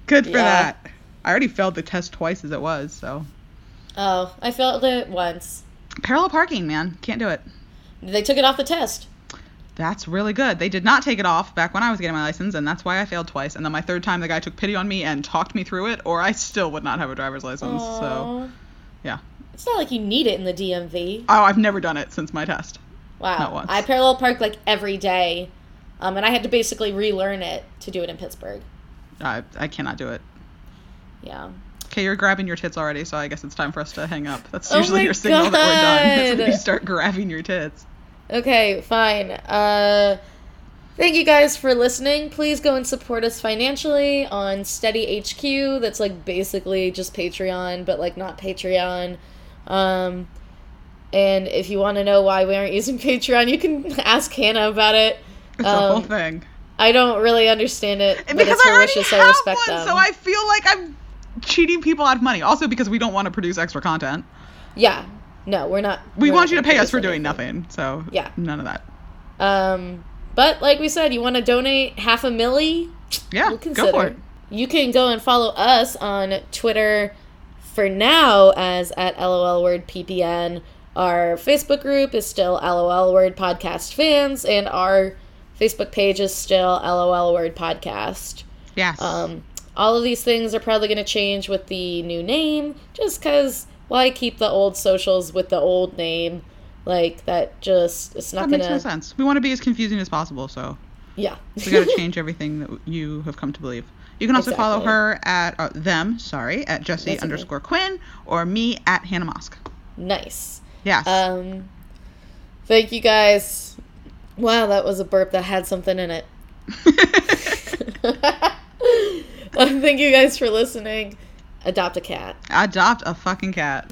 Speaker 2: Good for
Speaker 1: Yeah.
Speaker 2: that. I already failed the test twice as it was. So
Speaker 1: Oh, I failed it once.
Speaker 2: parallel parking, man, can't do it.
Speaker 1: They took it off the test.
Speaker 2: That's really good. They did not take it off back when I was getting my license, and that's why I failed twice. And then my third time, the guy took pity on me and talked me through it, or I still would not have a driver's license. So, yeah.
Speaker 1: It's not like you need it in the DMV.
Speaker 2: Oh, I've never done it since my test.
Speaker 1: Wow.
Speaker 2: Not once.
Speaker 1: I parallel park like every day. Um, and I had to basically relearn it to do it in Pittsburgh.
Speaker 2: I, I cannot do it.
Speaker 1: Yeah.
Speaker 2: Okay, you're grabbing your tits already, so I guess it's time for us to hang up. That's
Speaker 1: Oh
Speaker 2: usually
Speaker 1: my
Speaker 2: your signal that we're done. When you start grabbing your tits.
Speaker 1: Okay, fine. Uh, thank you guys for listening. Please go and support us financially on Steady HQ. That's like basically just Patreon, but like not Patreon. Um, and if you want to know why we aren't using Patreon, you can ask Hannah about it.
Speaker 2: It's a whole
Speaker 1: Um,
Speaker 2: thing.
Speaker 1: I don't really understand it, but
Speaker 2: because
Speaker 1: it's
Speaker 2: I
Speaker 1: her
Speaker 2: already
Speaker 1: wishes,
Speaker 2: have
Speaker 1: I respect
Speaker 2: one,
Speaker 1: them.
Speaker 2: so I feel like I'm cheating people out of money. Also because we don't want to produce extra content.
Speaker 1: Yeah. No, we're not.
Speaker 2: We
Speaker 1: we're
Speaker 2: want
Speaker 1: not
Speaker 2: you to pay us for doing
Speaker 1: anything.
Speaker 2: nothing. So
Speaker 1: Yeah.
Speaker 2: none of that.
Speaker 1: Um, but like we said, you want to donate half a milli?
Speaker 2: Yeah,
Speaker 1: We'll
Speaker 2: go
Speaker 1: consider.
Speaker 2: for it.
Speaker 1: You can go and follow us on Twitter for now as at LOL Word PPN. Our Facebook group is still LOL Word Podcast Fans, and our Facebook page is still LOL Word Podcast.
Speaker 2: Yes.
Speaker 1: Um, all of these things are probably going to change with the new name, just because why keep the old socials with the old name? Like that, just it's
Speaker 2: that
Speaker 1: not
Speaker 2: makes
Speaker 1: gonna.
Speaker 2: no sense. We want to be as confusing as possible, so
Speaker 1: Yeah.
Speaker 2: we got to change everything that you have come to believe. You can also follow her at uh, them, sorry, at Jesse
Speaker 1: That's okay.
Speaker 2: underscore Quinn or me at Hannah Mosk.
Speaker 1: nice.
Speaker 2: Yes.
Speaker 1: Um, thank you guys. Wow, that was a burp that had something in it. um, thank you guys for listening. Adopt a cat.
Speaker 2: Adopt a fucking cat.